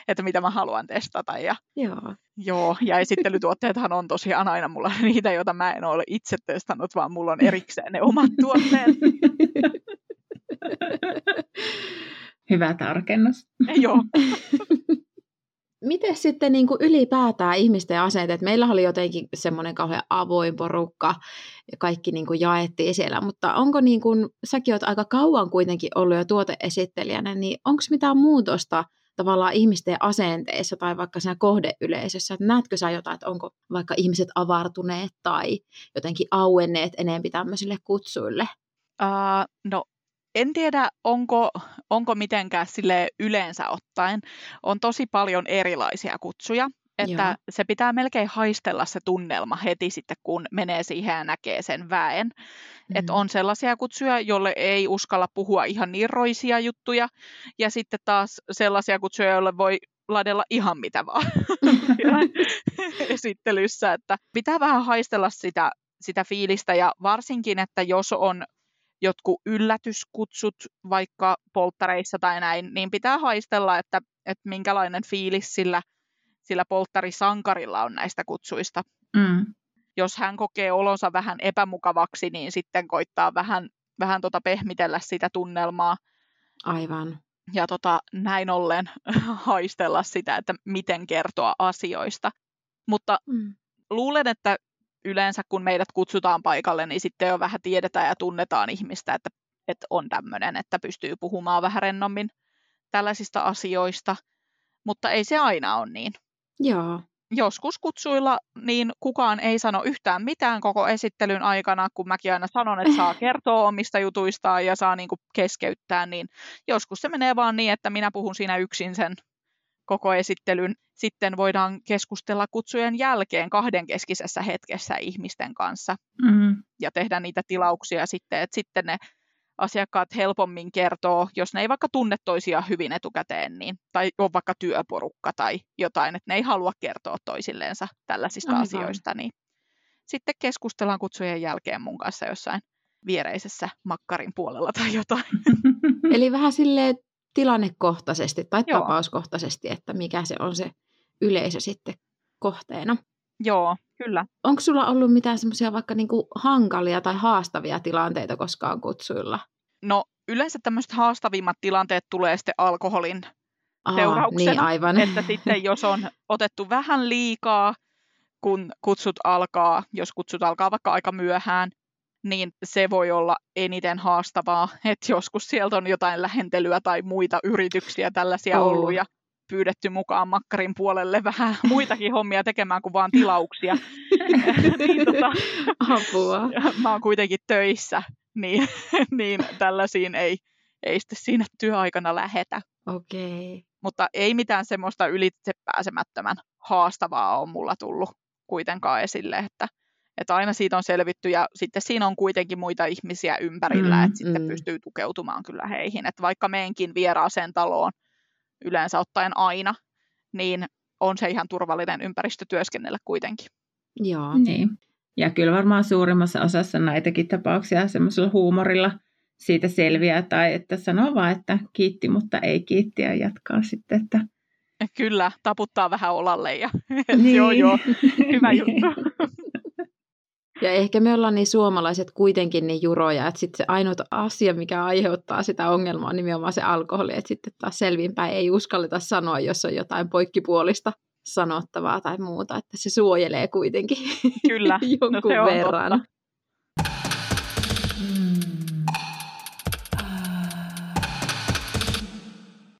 että mitä mä haluan testata. Ja, joo. Joo, ja esittelytuotteethan on tosiaan aina mulla niitä, joita mä en ole itse testannut, vaan mulla on erikseen ne omat tuotteet. Hyvä tarkennus. Joo miten sitten niin kuin ylipäätään ihmisten asenteet? Meillä oli jotenkin semmoinen kauhean avoin porukka ja kaikki niin kuin jaettiin siellä, mutta onko niin kuin, säkin olet aika kauan kuitenkin ollut jo tuoteesittelijänä, niin onko mitään muutosta tavallaan ihmisten asenteissa tai vaikka siinä kohdeyleisössä, että näetkö sä jotain, että onko vaikka ihmiset avartuneet tai jotenkin auenneet enemmän tämmöisille kutsuille? Uh, no en tiedä, onko, onko mitenkään sille yleensä ottaen. On tosi paljon erilaisia kutsuja, että Joo. se pitää melkein haistella se tunnelma heti sitten, kun menee siihen ja näkee sen väen. Mm. Että on sellaisia kutsuja, jolle ei uskalla puhua ihan niin roisia juttuja, ja sitten taas sellaisia kutsuja, joille voi ladella ihan mitä vaan esittelyssä, että pitää vähän haistella sitä, sitä fiilistä ja varsinkin, että jos on jotkut yllätyskutsut vaikka polttareissa tai näin, niin pitää haistella, että, että minkälainen fiilis sillä, sillä polttarisankarilla on näistä kutsuista. Mm. Jos hän kokee olonsa vähän epämukavaksi, niin sitten koittaa vähän, vähän tota pehmitellä sitä tunnelmaa. Aivan. Ja tota, näin ollen haistella sitä, että miten kertoa asioista. Mutta Mm. luulen, että yleensä kun meidät kutsutaan paikalle, niin sitten jo vähän tiedetään ja tunnetaan ihmistä, että, että on tämmöinen, että pystyy puhumaan vähän rennommin tällaisista asioista. Mutta ei se aina ole niin. Joo. Joskus kutsuilla niin kukaan ei sano yhtään mitään koko esittelyn aikana, kun mäkin aina sanon, että saa kertoa omista jutuistaan ja saa niin kuin keskeyttää, niin joskus se menee vaan niin, että minä puhun siinä yksin sen koko esittelyn. Sitten voidaan keskustella kutsujen jälkeen kahdenkeskisessä hetkessä ihmisten kanssa Mm. ja tehdä niitä tilauksia sitten, että sitten ne asiakkaat helpommin kertoo, jos ne ei vaikka tunne toisiaan hyvin etukäteen, niin, tai on vaikka työporukka tai jotain, että ne ei halua kertoa toisilleensa tällaisista Aivan. asioista, niin sitten keskustellaan kutsujen jälkeen mun kanssa jossain viereisessä makkarin puolella tai jotain. Eli vähän silleen tilannekohtaisesti tai Joo. tapauskohtaisesti, että mikä se on se yleisö sitten kohteena. Joo, kyllä. Onko sulla ollut mitään semmoisia vaikka niinku hankalia tai haastavia tilanteita koskaan kutsuilla? No yleensä tämmöiset haastavimmat tilanteet tulee sitten alkoholin Aa, Seurauksena, Niin, aivan. että sitten jos on otettu vähän liikaa, kun kutsut alkaa, jos kutsut alkaa vaikka aika myöhään, niin se voi olla eniten haastavaa, että joskus sieltä on jotain lähentelyä tai muita yrityksiä tällaisia Oo. ollut ja pyydetty mukaan makkarin puolelle vähän muitakin hommia tekemään kuin vaan tilauksia. niin, tota, Apua. mä oon kuitenkin töissä, niin, niin tällaisiin ei, ei sitten siinä työaikana lähetä. Okei. Mutta ei mitään semmoista ylitse pääsemättömän haastavaa on mulla tullut kuitenkaan esille, että, että aina siitä on selvitty ja sitten siinä on kuitenkin muita ihmisiä ympärillä, Mm, että sitten mm. pystyy tukeutumaan kyllä heihin. Että vaikka meenkin vieraaseen taloon yleensä ottaen aina, niin on se ihan turvallinen ympäristö työskennellä kuitenkin. Joo. Niin. Ja kyllä varmaan suurimmassa osassa näitäkin tapauksia semmoisella huumorilla siitä selviää, tai että sanoo vaan, että kiitti, mutta ei kiitti, ja jatkaa sitten, että Kyllä, taputtaa vähän olalle ja Niin. joo joo, hyvä juttu. Ja ehkä me ollaan niin suomalaiset kuitenkin niin juroja, että sitten se ainut asia, mikä aiheuttaa sitä ongelmaa, on nimenomaan se alkoholi, että sitten taas selvinpäin ei uskalleta sanoa, jos on jotain poikkipuolista sanottavaa tai muuta, että se suojelee kuitenkin Kyllä, no jonkun se on verran. totta.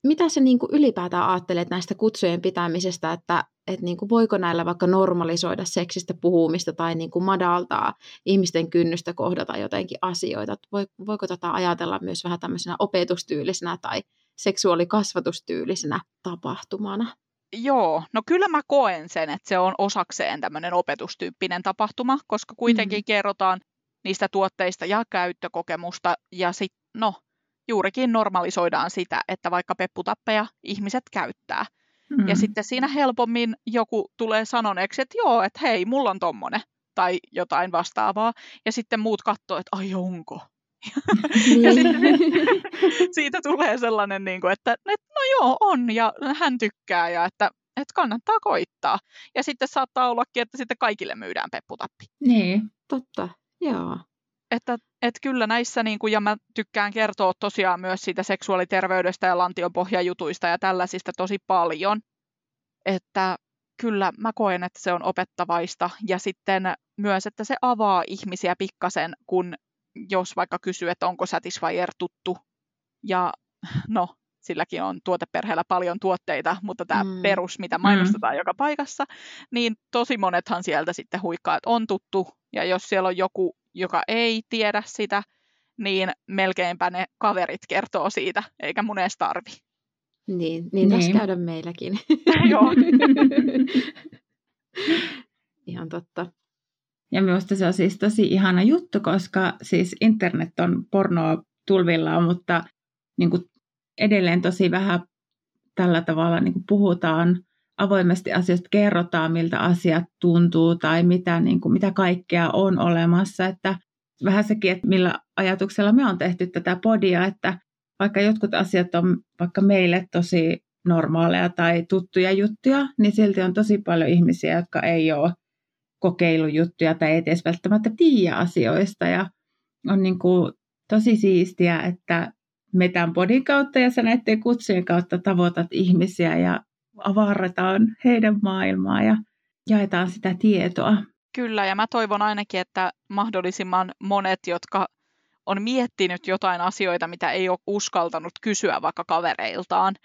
Mitä sä niin kuin ylipäätään ajattelet näistä kutsujen pitämisestä, että, että niin kuin voiko näillä vaikka normalisoida seksistä puhumista tai niin kuin madaltaa ihmisten kynnystä kohdata jotenkin asioita? Voi, voiko tätä ajatella myös vähän tämmöisenä opetustyylisenä tai seksuaalikasvatustyylisenä tapahtumana? Joo, no kyllä mä koen sen, että se on osakseen tämmöinen opetustyyppinen tapahtuma, koska kuitenkin Mhm. kerrotaan niistä tuotteista ja käyttökokemusta ja sitten no juurikin normalisoidaan sitä, että vaikka pepputappeja ihmiset käyttää. mm. Ja sitten siinä helpommin joku tulee sanoneeksi, että joo, että hei, mulla on tommonen tai jotain vastaavaa. Ja sitten muut katsoo, että ai onko. Ja sitten siitä tulee sellainen, niin kuin, että, että no joo, on ja hän tykkää ja että, että kannattaa koittaa. Ja sitten saattaa ollakin, että sitten kaikille myydään pepputappi. Niin. Totta, joo. Että, että kyllä näissä, niin kuin, ja mä tykkään kertoa tosiaan myös siitä seksuaaliterveydestä ja lantionpohjajutuista ja tällaisista tosi paljon. Että kyllä mä koen, että se on opettavaista ja sitten myös, että se avaa ihmisiä pikkasen, kun jos vaikka kysyy, että onko Satisfyer tuttu ja no, silläkin on tuoteperheellä paljon tuotteita, mutta tämä Mm. mm. perus, mitä mainostetaan mm. joka paikassa, niin tosi monethan sieltä sitten huikkaa, että on tuttu, ja jos siellä on joku, joka ei tiedä sitä, niin melkeinpä ne kaverit kertoo siitä, eikä mun edes tarvi. Niin, niin tässä Niin. käydä meilläkin. Joo. Ihan totta. Ja minusta se on siis tosi ihana juttu, koska siis internet on pornoa tulvillaan, mutta niin kuin edelleen tosi vähän tällä tavalla niin kuin puhutaan avoimesti asioista, kerrotaan miltä asiat tuntuu tai mitä, niin kuin, mitä kaikkea on olemassa. Että vähän sekin, että millä ajatuksella me on tehty tätä podia, että vaikka jotkut asiat on vaikka meille tosi normaaleja tai tuttuja juttuja, niin silti on tosi paljon ihmisiä, jotka ei ole kokeilujuttuja tai ei edes välttämättä tiedä asioista. Ja on niin kuin tosi siistiä, että me tämän podin kautta ja sä näiden kutsujen kautta tavoitat ihmisiä ja avarretaan heidän maailmaa ja jaetaan sitä tietoa. Kyllä, ja mä toivon ainakin, että mahdollisimman monet, jotka on miettinyt jotain asioita, mitä ei ole uskaltanut kysyä vaikka kavereiltaan,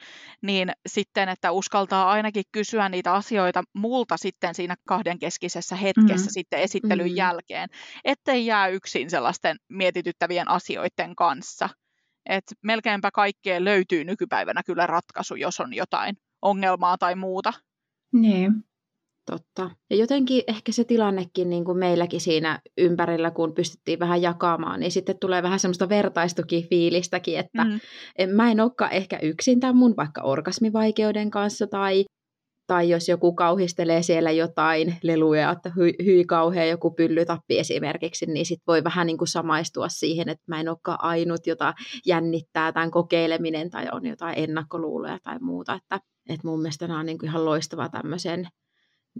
niin sitten, että uskaltaa ainakin kysyä niitä asioita multa sitten siinä kahdenkeskisessä hetkessä mm. sitten esittelyn mm. jälkeen, ettei jää yksin sellaisten mietityttävien asioiden kanssa. Et melkeinpä kaikkeen löytyy nykypäivänä kyllä ratkaisu, jos on jotain ongelmaa tai muuta. Niin. Totta. Ja jotenkin ehkä se tilannekin niin kuin meilläkin siinä ympärillä, kun pystyttiin vähän jakamaan, niin sitten tulee vähän semmoista vertaistukifiilistäkin, että mm. en, mä en olekaan ehkä yksin tämän mun vaikka orgasmivaikeuden kanssa tai, tai jos joku kauhistelee siellä jotain leluja, että hyi, hyi kauhea joku pyllytappi esimerkiksi, niin sit voi vähän niin kuin samaistua siihen, että mä en olekaan ainut, jota jännittää tämän kokeileminen tai on jotain ennakkoluuloja tai muuta, että, että mun mielestä nämä on niin kuin ihan loistava tämmöisen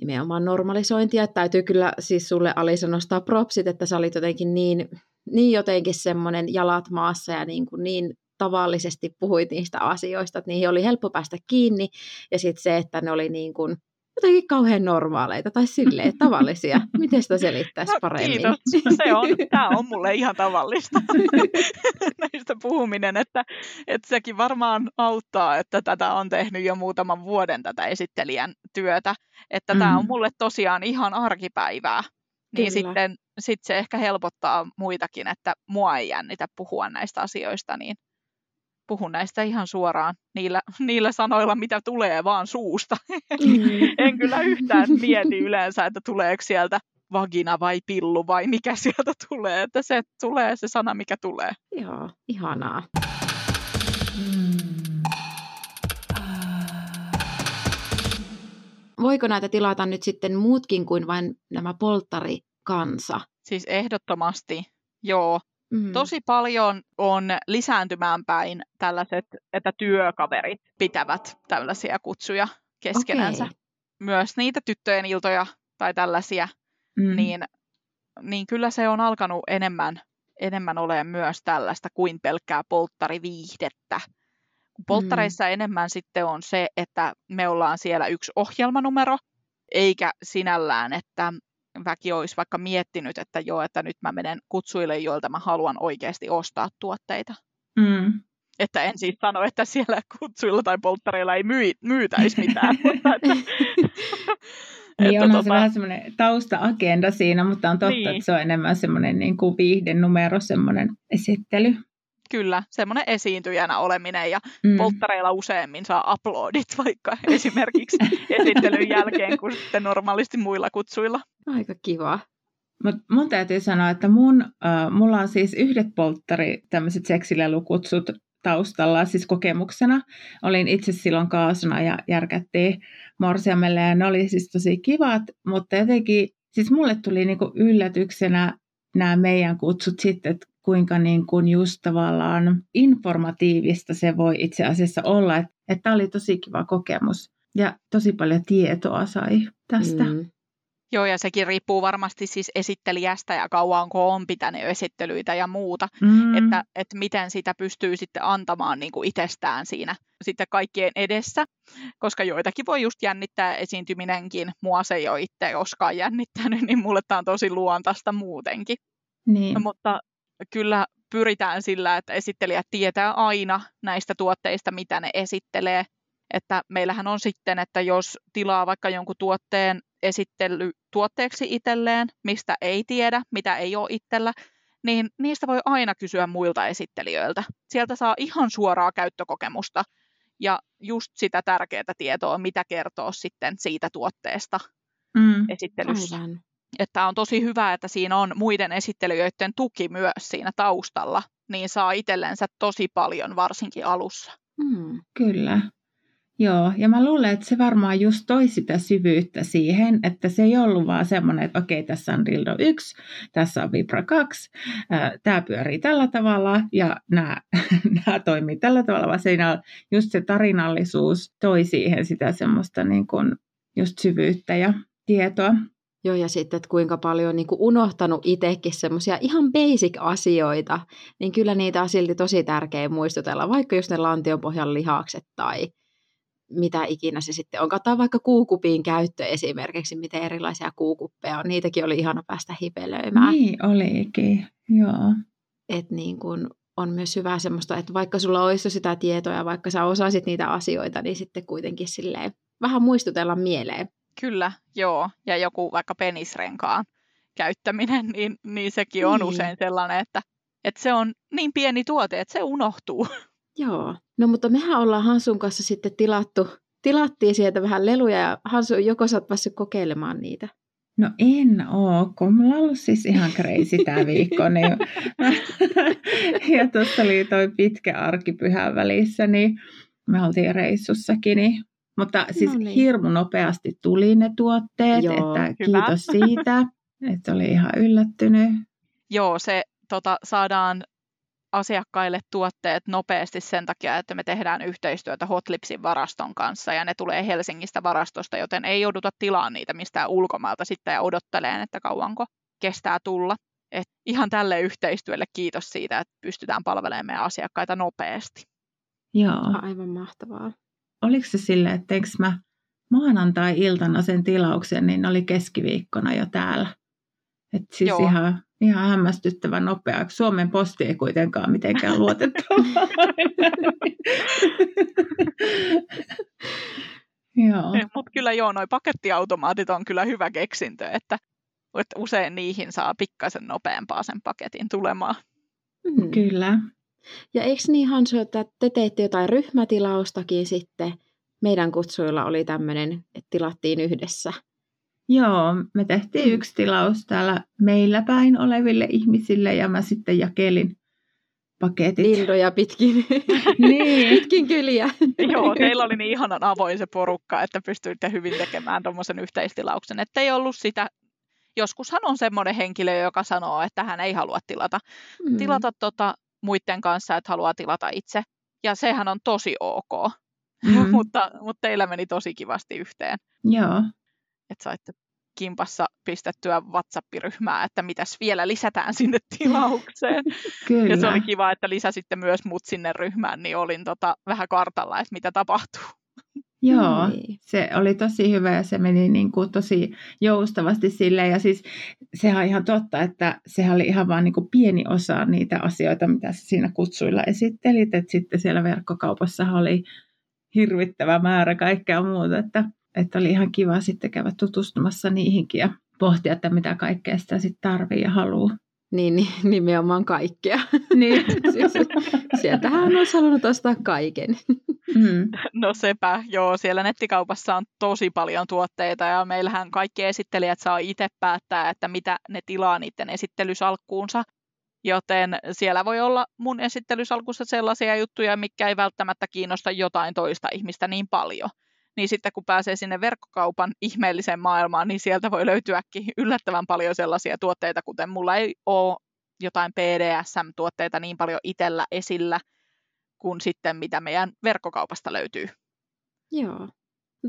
nimenomaan normalisointia. Että täytyy kyllä siis sulle Alisa nostaa propsit, että sä olit jotenkin niin, niin jotenkin semmoinen jalat maassa ja niin, kuin niin tavallisesti puhuit niistä asioista, että niihin oli helppo päästä kiinni. Ja sitten se, että ne oli niin kuin jotenkin kauhean normaaleita tai silleen tavallisia. Miten sitä selittäisi no, paremmin? Kiitos. Se on, tämä on mulle ihan tavallista näistä puhuminen, että, että sekin varmaan auttaa, että tätä on tehnyt jo muutaman vuoden tätä esittelijän työtä, että mm. tämä on mulle tosiaan ihan arkipäivää. Niin Kyllä. sitten sit se ehkä helpottaa muitakin, että mua ei jännitä puhua näistä asioista, niin puhun näistä ihan suoraan niillä, niillä sanoilla, mitä tulee vaan suusta. Mm. en kyllä yhtään mieti yleensä, että tuleeko sieltä vagina vai pillu vai mikä sieltä tulee, että se tulee se sana, mikä tulee. Joo, ihanaa. Voiko näitä tilata nyt sitten muutkin kuin vain nämä polttarikansa? Siis ehdottomasti, joo. Mm. Tosi paljon on lisääntymään päin tällaiset, että työkaverit pitävät tällaisia kutsuja keskenänsä. Okay. Myös niitä tyttöjen iltoja tai tällaisia, mm. niin, niin kyllä se on alkanut enemmän, enemmän olemaan myös tällaista kuin pelkkää polttariviihdettä. Polttareissa mm. enemmän sitten on se, että me ollaan siellä yksi ohjelmanumero, eikä sinällään, että väki olisi vaikka miettinyt, että joo, että nyt mä menen kutsuille, joilta mä haluan oikeasti ostaa tuotteita. Mm. Että en siis sano, että siellä kutsuilla tai polttareilla ei myy, myytäisi mitään. mutta että, niin onhan tota... se vähän semmoinen tausta-agenda siinä, mutta on totta, niin. että se on enemmän semmoinen niin kuin viihdenumero, semmoinen esittely. Kyllä, semmoinen esiintyjänä oleminen ja mm. polttareilla useammin saa uploadit vaikka esimerkiksi esittelyn jälkeen kuin sitten normaalisti muilla kutsuilla. Aika kiva. Mut mun täytyy sanoa, että mun, äh, mulla on siis yhdet polttari, tämmöiset seksilelukutsut taustalla, siis kokemuksena. Olin itse silloin kaasuna ja järkättiin morsiamelle ja ne oli siis tosi kivat, mutta jotenkin, siis mulle tuli niinku yllätyksenä nämä meidän kutsut sitten, että kuinka niin kuin just tavallaan informatiivista se voi itse asiassa olla. Että tämä oli tosi kiva kokemus ja tosi paljon tietoa sai tästä. Mm. Joo, ja sekin riippuu varmasti siis esittelijästä ja kauanko on pitänyt esittelyitä ja muuta, mm. että, että miten sitä pystyy sitten antamaan niin kuin itsestään siinä sitten kaikkien edessä, koska joitakin voi just jännittää esiintyminenkin. Mua se ei ole itse koskaan jännittänyt, niin mulle tämä on tosi luontaista muutenkin. Niin. No, mutta kyllä pyritään sillä, että esittelijät tietää aina näistä tuotteista, mitä ne esittelee. Että meillähän on sitten, että jos tilaa vaikka jonkun tuotteen esittely tuotteeksi itselleen, mistä ei tiedä, mitä ei ole itsellä, niin niistä voi aina kysyä muilta esittelijöiltä. Sieltä saa ihan suoraa käyttökokemusta ja just sitä tärkeää tietoa, mitä kertoo sitten siitä tuotteesta mm, esittelyssä. Aivan. Että on tosi hyvä, että siinä on muiden esittelijöiden tuki myös siinä taustalla, niin saa itsellensä tosi paljon varsinkin alussa. Mm, kyllä. Joo, ja mä luulen, että se varmaan just toi sitä syvyyttä siihen, että se ei ollut vaan semmoinen, että okei, tässä on dildo 1, tässä on vibra 2, tämä pyörii tällä tavalla ja nämä, toimii tällä tavalla, vaan siinä just se tarinallisuus toi siihen sitä semmoista niin kuin just syvyyttä ja tietoa. Joo, ja sitten, että kuinka paljon niin kuin unohtanut itsekin semmoisia ihan basic-asioita, niin kyllä niitä on silti tosi tärkeä muistutella, vaikka just ne lantionpohjan lihakset tai mitä ikinä se sitten on. Tai vaikka kuukupin käyttö esimerkiksi, miten erilaisia kuukuppeja on. Niitäkin oli ihana päästä hipelöimään. Niin olikin, joo. Et niin kun on myös hyvä semmoista, että vaikka sulla olisi sitä tietoa ja vaikka sä osaisit niitä asioita, niin sitten kuitenkin silleen vähän muistutella mieleen. Kyllä, joo. Ja joku vaikka penisrenkaan käyttäminen, niin, niin sekin on niin. usein sellainen, että, että se on niin pieni tuote, että se unohtuu. Joo. No mutta mehän ollaan Hansun kanssa sitten tilattu, tilattiin sieltä vähän leluja ja Hansu, joko sä oot päässyt kokeilemaan niitä? No en oo, kun mulla on ollut siis ihan crazy tämä viikko. Niin... ja tuossa oli toi pitkä arkipyhän välissä, niin me oltiin reissussakin, niin mutta siis no niin. hirmu nopeasti tuli ne tuotteet, Joo, että hyvä. kiitos siitä, että oli ihan yllättynyt. Joo, se tota, saadaan asiakkaille tuotteet nopeasti sen takia, että me tehdään yhteistyötä Hotlipsin varaston kanssa ja ne tulee Helsingistä varastosta, joten ei jouduta tilaamaan niitä mistään ulkomailta sitten ja odotteleen, että kauanko kestää tulla. Et ihan tälle yhteistyölle kiitos siitä, että pystytään palvelemaan meidän asiakkaita nopeasti. Joo. Aivan mahtavaa. Oliko se sille, että eikö mä maanantai-iltana sen tilauksen, niin oli keskiviikkona jo täällä. Et siis Joo. ihan ihan hämmästyttävän nopea. Suomen posti ei kuitenkaan mitenkään luotettava. joo. Mutta kyllä joo, noi pakettiautomaatit on kyllä hyvä keksintö, että, että usein niihin saa pikkasen nopeampaa sen paketin tulemaan. Mm. Kyllä. Ja eikö niin Hansu, että te teitte jotain ryhmätilaustakin sitten? Meidän kutsuilla oli tämmöinen, että tilattiin yhdessä. Joo, me tehtiin yksi tilaus täällä meillä päin oleville ihmisille ja mä sitten jakelin paketit. Lindoja pitkin, niin. pitkin kyliä. Joo, teillä oli niin ihanan avoin se porukka, että pystyitte hyvin tekemään tuommoisen yhteistilauksen. Että ei ollut sitä, joskushan on semmoinen henkilö, joka sanoo, että hän ei halua tilata, mm. tilata tota muiden kanssa, että haluaa tilata itse. Ja sehän on tosi ok. Mm. mutta, mutta teillä meni tosi kivasti yhteen. Joo että saitte kimpassa pistettyä WhatsApp-ryhmää, että mitäs vielä lisätään sinne tilaukseen. Kyllä. Ja se oli kiva, että lisäsitte myös mut sinne ryhmään, niin olin tota vähän kartalla, että mitä tapahtuu. Joo, niin. se oli tosi hyvä ja se meni niin kuin tosi joustavasti sille ja siis sehän on ihan totta, että sehän oli ihan vain niin kuin pieni osa niitä asioita, mitä sä siinä kutsuilla esittelit, että sitten siellä verkkokaupassa oli hirvittävä määrä kaikkea muuta, että että oli ihan kiva sitten käydä tutustumassa niihinkin ja pohtia, että mitä kaikkea sitä sitten tarvii ja haluaa. Niin, niin, nimenomaan kaikkea. Niin. siis, sieltähän olisi halunnut ostaa kaiken. Mm. No sepä, joo, siellä nettikaupassa on tosi paljon tuotteita ja meillähän kaikki esittelijät saa itse päättää, että mitä ne tilaa niiden esittelysalkkuunsa. Joten siellä voi olla mun esittelysalkussa sellaisia juttuja, mikä ei välttämättä kiinnosta jotain toista ihmistä niin paljon niin sitten kun pääsee sinne verkkokaupan ihmeelliseen maailmaan, niin sieltä voi löytyäkin yllättävän paljon sellaisia tuotteita, kuten mulla ei ole jotain PDSM-tuotteita niin paljon itsellä esillä kuin sitten mitä meidän verkkokaupasta löytyy. Joo.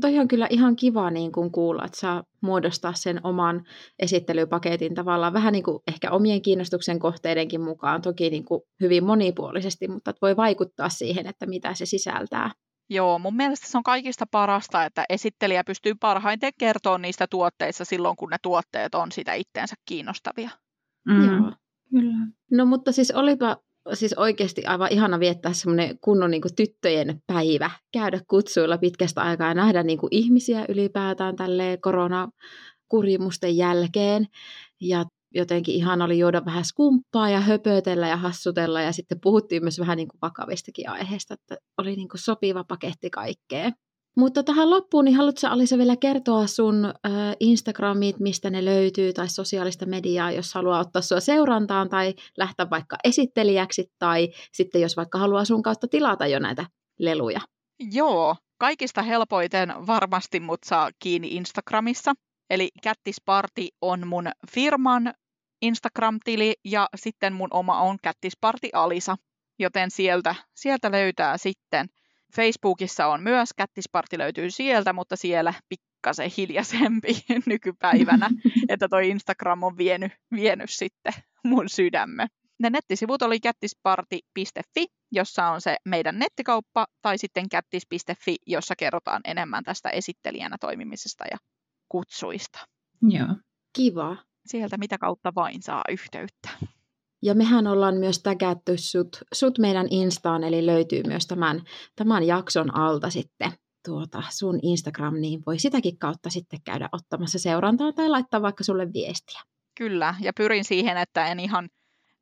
Toi on kyllä ihan kiva niin kun kuulla, että saa muodostaa sen oman esittelypaketin tavallaan vähän niin kuin ehkä omien kiinnostuksen kohteidenkin mukaan, toki niin kuin hyvin monipuolisesti, mutta voi vaikuttaa siihen, että mitä se sisältää. Joo, mun mielestä se on kaikista parasta, että esittelijä pystyy parhaiten kertoa niistä tuotteista silloin, kun ne tuotteet on sitä itteensä kiinnostavia. Mm, Joo. Kyllä. No mutta siis olipa siis oikeasti aivan ihana viettää semmoinen kunnon niin kuin, tyttöjen päivä, käydä kutsuilla pitkästä aikaa ja nähdä niin kuin, ihmisiä ylipäätään tälle koronakurimusten jälkeen. Ja jotenkin ihan oli juoda vähän skumppaa ja höpötellä ja hassutella ja sitten puhuttiin myös vähän niin kuin vakavistakin aiheesta, että oli niin kuin sopiva paketti kaikkea. Mutta tähän loppuun, niin haluatko Alisa vielä kertoa sun äh, Instagramit, mistä ne löytyy, tai sosiaalista mediaa, jos haluaa ottaa sua seurantaan, tai lähteä vaikka esittelijäksi, tai sitten jos vaikka haluaa sun kautta tilata jo näitä leluja? Joo, kaikista helpoiten varmasti mut saa kiinni Instagramissa. Eli Kättisparti on mun firman Instagram-tili ja sitten mun oma on Kättisparti Alisa, joten sieltä, sieltä löytää sitten. Facebookissa on myös, Kättisparti löytyy sieltä, mutta siellä pikkasen hiljaisempi nykypäivänä, että toi Instagram on vienyt, vienyt sitten mun sydämme. Ne nettisivut oli kättisparti.fi, jossa on se meidän nettikauppa, tai sitten kättis.fi, jossa kerrotaan enemmän tästä esittelijänä toimimisesta ja kutsuista. Joo. Kiva. Sieltä mitä kautta vain saa yhteyttä. Ja mehän ollaan myös tägätty sut, sut meidän Instaan, eli löytyy myös tämän, tämän jakson alta sitten tuota sun Instagram, niin voi sitäkin kautta sitten käydä ottamassa seurantaa tai laittaa vaikka sulle viestiä. Kyllä, ja pyrin siihen, että en ihan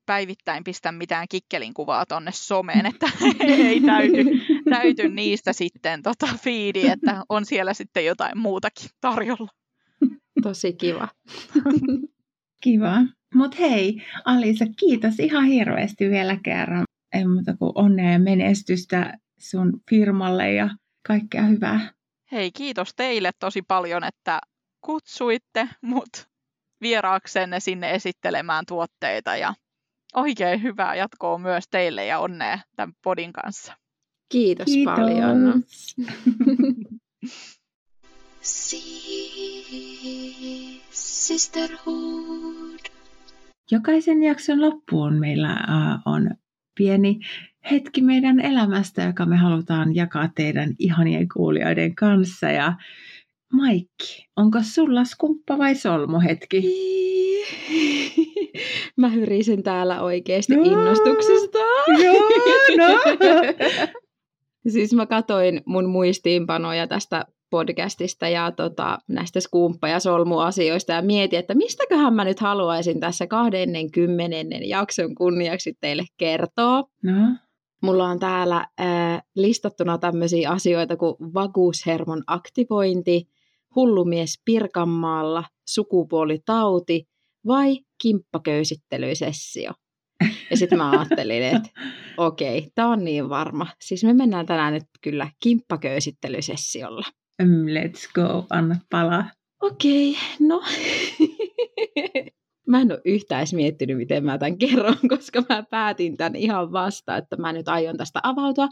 päivittäin pistä mitään kikkelin kuvaa tonne someen, että ei täyty, täyty niistä sitten tota fiidi, että on siellä sitten jotain muutakin tarjolla. Tosi kiva. Kiva. Mutta hei, Alisa, kiitos ihan hirveästi vielä kerran. Ei muuta kuin onnea ja menestystä sun firmalle ja kaikkea hyvää. Hei, kiitos teille tosi paljon, että kutsuitte mut vieraaksenne sinne esittelemään tuotteita ja oikein hyvää jatkoa myös teille ja onnea tämän podin kanssa. Kiitos, Kiitos. paljon. Sisterhood. Jokaisen jakson loppuun meillä äh, on pieni hetki meidän elämästä, joka me halutaan jakaa teidän ihanien kuulijoiden kanssa. Ja Maikki, onko sulla skumppa vai solmuhetki? Mä hyrisin täällä oikeasti no, innostuksesta. Joo, no. siis mä katoin mun muistiinpanoja tästä podcastista ja tota, näistä skumppa- ja solmuasioista ja mietin, että mistäköhän mä nyt haluaisin tässä 20. jakson kunniaksi teille kertoa. No. Mulla on täällä äh, listattuna tämmöisiä asioita kuin vakuushermon aktivointi, hullumies Pirkanmaalla, sukupuolitauti vai kimppaköysittelyisessio. Ja sitten mä ajattelin, että okei, okay, tämä on niin varma. Siis me mennään tänään nyt kyllä kimppaköysittelyisessiolla. Mm, let's go, anna palaa. Okei, okay, no. mä en ole yhtään edes miettinyt, miten mä tämän kerron, koska mä päätin tämän ihan vasta, että mä nyt aion tästä avautua.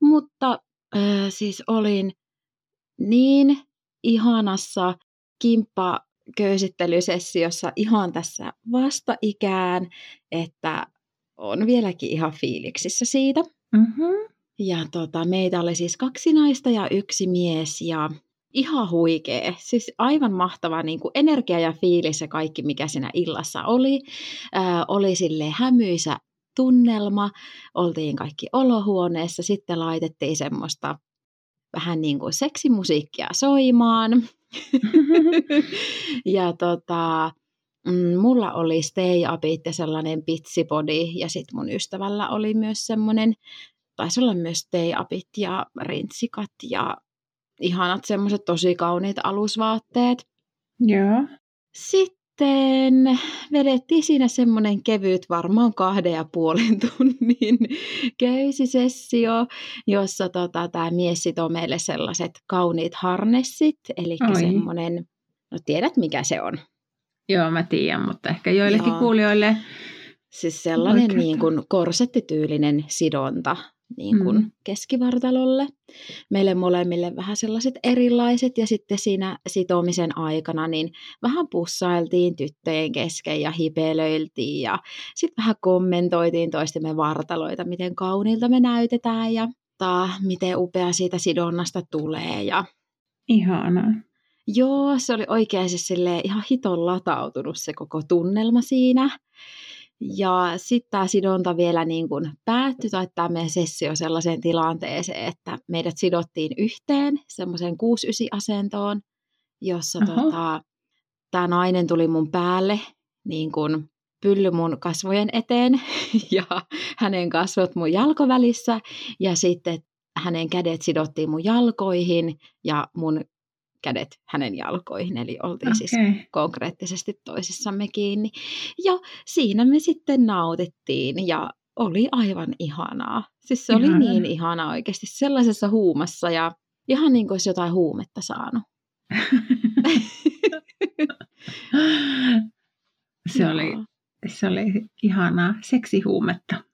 Mutta äh, siis olin niin ihanassa kimppa köysittelysessiossa ihan tässä vastaikään, että on vieläkin ihan fiiliksissä siitä. Mm-hmm. Ja tota, meitä oli siis kaksi naista ja yksi mies ja ihan huikea. Siis aivan mahtava niin kuin energia ja fiilis ja kaikki, mikä siinä illassa oli. Ää, oli sille hämyisä tunnelma. Oltiin kaikki olohuoneessa. Sitten laitettiin semmoista vähän niin kuin seksimusiikkia soimaan. ja tota, mm, mulla oli stay upit ja sellainen pitsipodi ja sitten mun ystävällä oli myös semmoinen, taisi olla myös stay upit ja rintsikat ja ihanat semmoiset tosi kauniit alusvaatteet. Joo. Sitten sitten vedettiin siinä semmoinen kevyt, varmaan kahden ja puolen tunnin köysisessio, jossa tota, tämä mies sitoo meille sellaiset kauniit harnessit, eli semmoinen, no tiedät mikä se on? Joo, mä tiedän, mutta ehkä joillekin Joo. kuulijoille Siis sellainen niin kuin korsettityylinen sidonta niin kuin mm. keskivartalolle. Meille molemmille vähän sellaiset erilaiset ja sitten siinä sitomisen aikana niin vähän pussailtiin tyttöjen kesken ja hipelöiltiin ja sitten vähän kommentoitiin toistemme vartaloita, miten kauniilta me näytetään ja ta, miten upea siitä sidonnasta tulee. Ja... Ihanaa. Joo, se oli oikein siis ihan hiton latautunut se koko tunnelma siinä. Ja sitten tämä sidonta vielä niin kuin päättyi, tai tämä meidän sessio sellaiseen tilanteeseen, että meidät sidottiin yhteen semmoiseen 6 asentoon, jossa tota, tämä nainen tuli mun päälle niin kuin pylly mun kasvojen eteen ja hänen kasvot mun jalkovälissä. Ja sitten hänen kädet sidottiin mun jalkoihin ja mun kädet hänen jalkoihin, eli oltiin okay. siis konkreettisesti toisissamme kiinni. Ja siinä me sitten nautittiin ja oli aivan ihanaa. Siis se Ihana. oli niin ihanaa oikeasti sellaisessa huumassa ja Ihan niin kuin olisi jotain huumetta saanut. se, oli, se oli ihanaa seksihuumetta.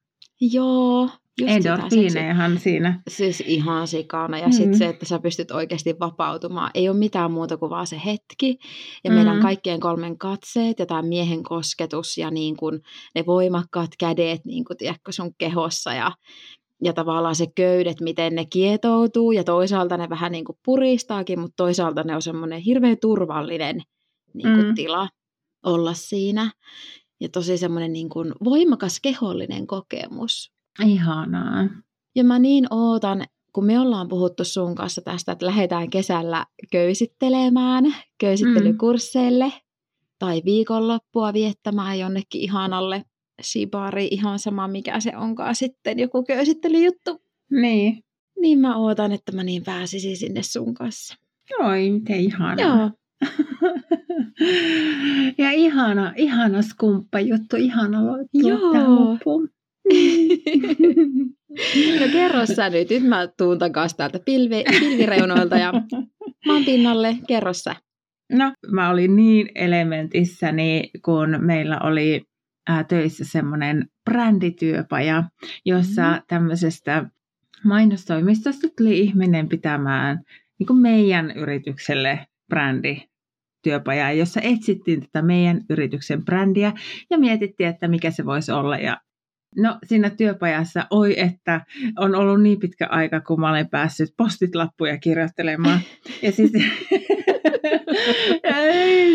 Joo, Endorfiinejahan siinä. Siis ihan sikana. Ja mm. sitten se, että sä pystyt oikeasti vapautumaan. Ei ole mitään muuta kuin vaan se hetki. Ja mm. meidän kaikkien kolmen katseet ja tämä miehen kosketus ja niin kuin ne voimakkaat kädet niin kuin, tiedätkö, sun kehossa. Ja, ja tavallaan se köydet, miten ne kietoutuu. Ja toisaalta ne vähän niin kuin puristaakin, mutta toisaalta ne on semmoinen hirveän turvallinen niin kuin mm. tila olla siinä. Ja tosi semmoinen niin kuin voimakas kehollinen kokemus. Ihanaa. Ja mä niin ootan, kun me ollaan puhuttu sun kanssa tästä, että lähdetään kesällä köysittelemään köysittelykursseille mm. tai viikonloppua viettämään jonnekin ihanalle shibari, ihan sama mikä se onkaan sitten, joku köysittelyjuttu. Niin. Niin mä ootan, että mä niin pääsisin sinne sun kanssa. Oi, miten ihanaa. Joo. ja ihana, ihana skumppajuttu, ihana Joo. loppuun. No kerro sä nyt, nyt mä tuun takaisin täältä pilvi, pilvireunoilta ja maan pinnalle, kerro sä. No, mä olin niin elementissäni, kun meillä oli ää, töissä semmoinen brändityöpaja, jossa mm. tämmöisestä mainostoimistosta tuli ihminen pitämään niin kuin meidän yritykselle brändi työpajaa, jossa etsittiin tätä meidän yrityksen brändiä ja mietittiin, että mikä se voisi olla. Ja No siinä työpajassa, oi että on ollut niin pitkä aika, kun mä olen päässyt postitlappuja kirjoittelemaan. Ja siis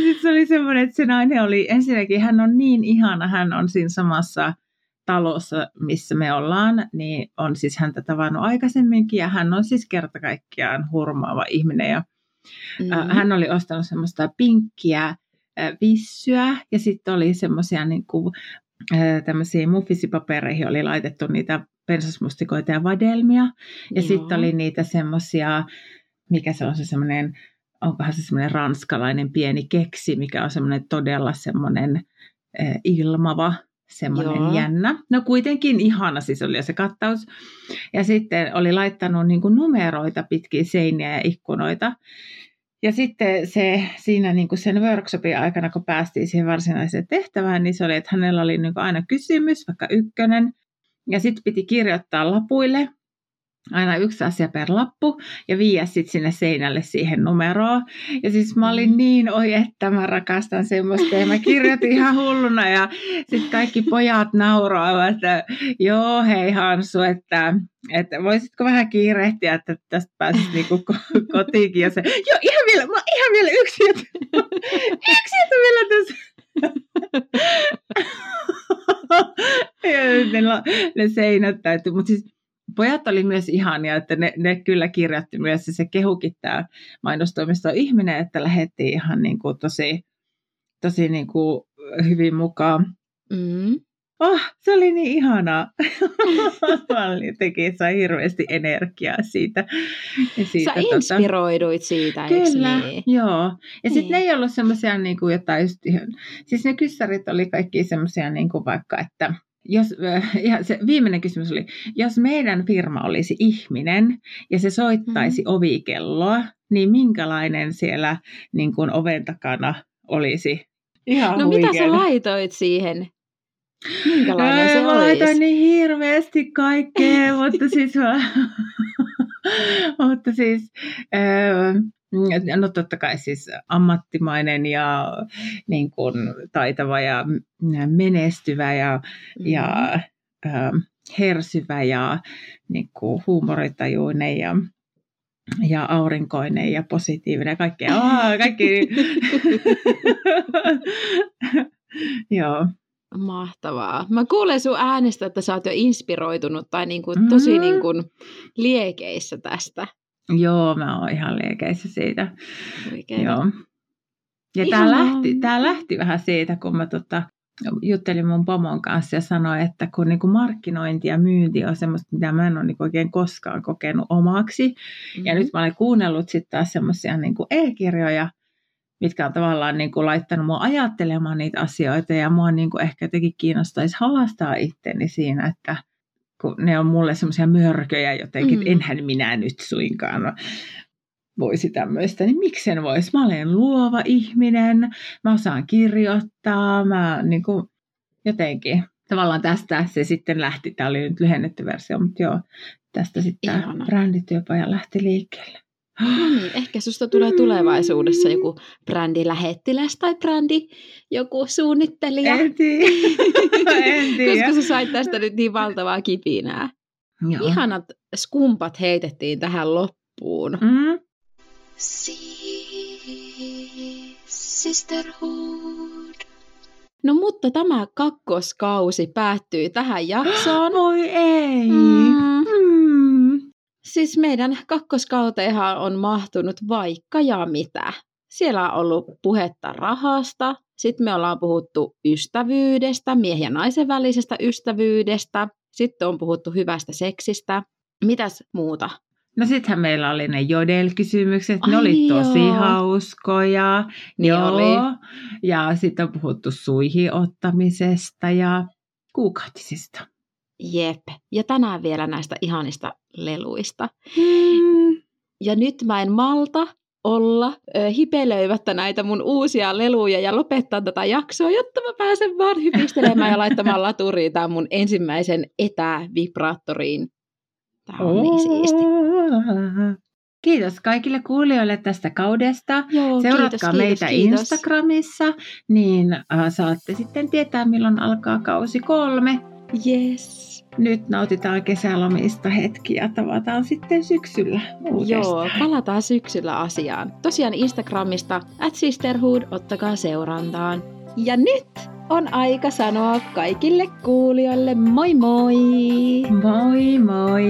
sit se oli semmoinen, että se nainen oli, ensinnäkin hän on niin ihana, hän on siinä samassa talossa, missä me ollaan, niin on siis häntä tavannut aikaisemminkin ja hän on siis kerta kaikkiaan hurmaava ihminen ja mm-hmm. hän oli ostanut semmoista pinkkiä vissyä ja sitten oli semmoisia niin kuin tämmöisiin muffisipapereihin oli laitettu niitä pensasmustikoita ja vadelmia. Ja sitten oli niitä semmoisia, mikä se on se semmoinen, onkohan se semmoinen ranskalainen pieni keksi, mikä on semmoinen todella semmoinen ilmava, semmoinen Joo. jännä. No kuitenkin ihana siis oli se kattaus. Ja sitten oli laittanut niin numeroita pitkin seiniä ja ikkunoita. Ja sitten se, siinä niin kuin sen workshopin aikana, kun päästiin siihen varsinaiseen tehtävään, niin se oli, että hänellä oli niin kuin aina kysymys, vaikka ykkönen, ja sitten piti kirjoittaa lapuille aina yksi asia per lappu ja viiä sitten sinne seinälle siihen numeroon. Ja siis mä olin mm. niin, oi että mä rakastan semmoista ja mä kirjoitin ihan hulluna ja sitten kaikki pojat nauroivat, että joo hei Hansu, että, että voisitko vähän kiirehtiä, että tästä pääsisi niinku kotiinkin. Ja se, joo ihan vielä, mä ihan vielä yksi juttu, yksi juttu vielä tässä. ja ne, ne seinät täytyy, mutta siis pojat oli myös ihania, että ne, ne kyllä kirjoitti myös, se kehukin tämä mainostoimisto ihminen, että lähettiin ihan niin kuin tosi, tosi niin kuin hyvin mukaan. Mm. Oh, se oli niin ihanaa. Jotenkin sai hirveästi energiaa siitä. Ja siitä Sä tota... inspiroiduit siitä, Kyllä, niin? joo. Ja niin. sitten ne ei ollut semmoisia niin kuin jotain just ihan... Siis ne kyssärit oli kaikki semmoisia niin kuin vaikka, että jos, ja äh, se viimeinen kysymys oli, jos meidän firma olisi ihminen ja se soittaisi mm-hmm. ovikelloa, niin minkälainen siellä niin kuin oven takana olisi? Ihan no huikeana. mitä sä laitoit siihen? Minkälainen se mä olisi? laitoin niin hirveästi kaikkea, mutta siis, mutta siis Mm, no totta kai siis ammattimainen ja niin kuin, taitava ja menestyvä ja, mm-hmm. ja äh, hersyvä ja niin kuin, huumoritajuinen ja, ja aurinkoinen ja positiivinen ja kaikkea. Oh, kaikki. Joo. Mahtavaa. Mä kuulen sun äänestä, että sä oot jo inspiroitunut tai niin kuin tosi mm-hmm. niin kuin liekeissä tästä. Joo, mä oon ihan liekeissä siitä. Oikein. Joo. Ja tämä lähti, tää lähti vähän siitä, kun mä tota, juttelin mun pomon kanssa ja sanoin, että kun niinku markkinointi ja myynti on semmoista, mitä mä en ole niinku oikein koskaan kokenut omaksi. Mm-hmm. Ja nyt mä olen kuunnellut sitten taas semmoisia niinku e-kirjoja, mitkä on tavallaan niinku laittanut mua ajattelemaan niitä asioita. Ja mua niinku ehkä jotenkin kiinnostaisi haastaa itteni siinä, että kun ne on mulle semmoisia mörköjä jotenkin, mm. enhän minä nyt suinkaan voisi tämmöistä, niin miksen voisi? Mä olen luova ihminen, mä osaan kirjoittaa, mä niin kuin, jotenkin tavallaan tästä se sitten lähti. Tämä oli nyt lyhennetty versio, mutta joo, tästä sitten tämä brändityöpaja lähti liikkeelle. No niin, ehkä susta tulee tulevaisuudessa joku brändilähettiläs tai brändi joku suunnittelija. En tiedä. en tiedä. Koska sä sait tästä nyt niin valtavaa kipinää. Joo. Ihanat skumpat heitettiin tähän loppuun. Mm. Sisterhood. No mutta tämä kakkoskausi päättyy tähän jaksoon. Oi ei. Mm. Siis meidän kakkoskauteenhan on mahtunut vaikka ja mitä. Siellä on ollut puhetta rahasta, sitten me ollaan puhuttu ystävyydestä, miehen ja naisen välisestä ystävyydestä, sitten on puhuttu hyvästä seksistä. Mitäs muuta? No sittenhän meillä oli ne jodel-kysymykset, ne oli niin tosi joo. hauskoja. Niin joo. oli. Ja sitten on puhuttu suihin ottamisesta ja kuukautisista. Jep. Ja tänään vielä näistä ihanista leluista. Hmm. Ja nyt mä en malta olla ö, hipelöivättä näitä mun uusia leluja ja lopettaa tätä jaksoa, jotta mä pääsen vaan hypistelemään ja laittamaan laturiin tämän mun ensimmäisen etävibraattoriin. Tämä on niin siisti. Kiitos kaikille kuulijoille tästä kaudesta. Joo, Seuratkaa kiitos, meitä kiitos, Instagramissa, niin äh, saatte sitten tietää, milloin alkaa kausi kolme. Yes. Nyt nautitaan kesälomista hetkiä, tavataan sitten syksyllä uudestaan. Joo, palataan syksyllä asiaan. Tosiaan Instagramista at sisterhood, ottakaa seurantaan. Ja nyt on aika sanoa kaikille kuulijoille moi moi! Moi moi!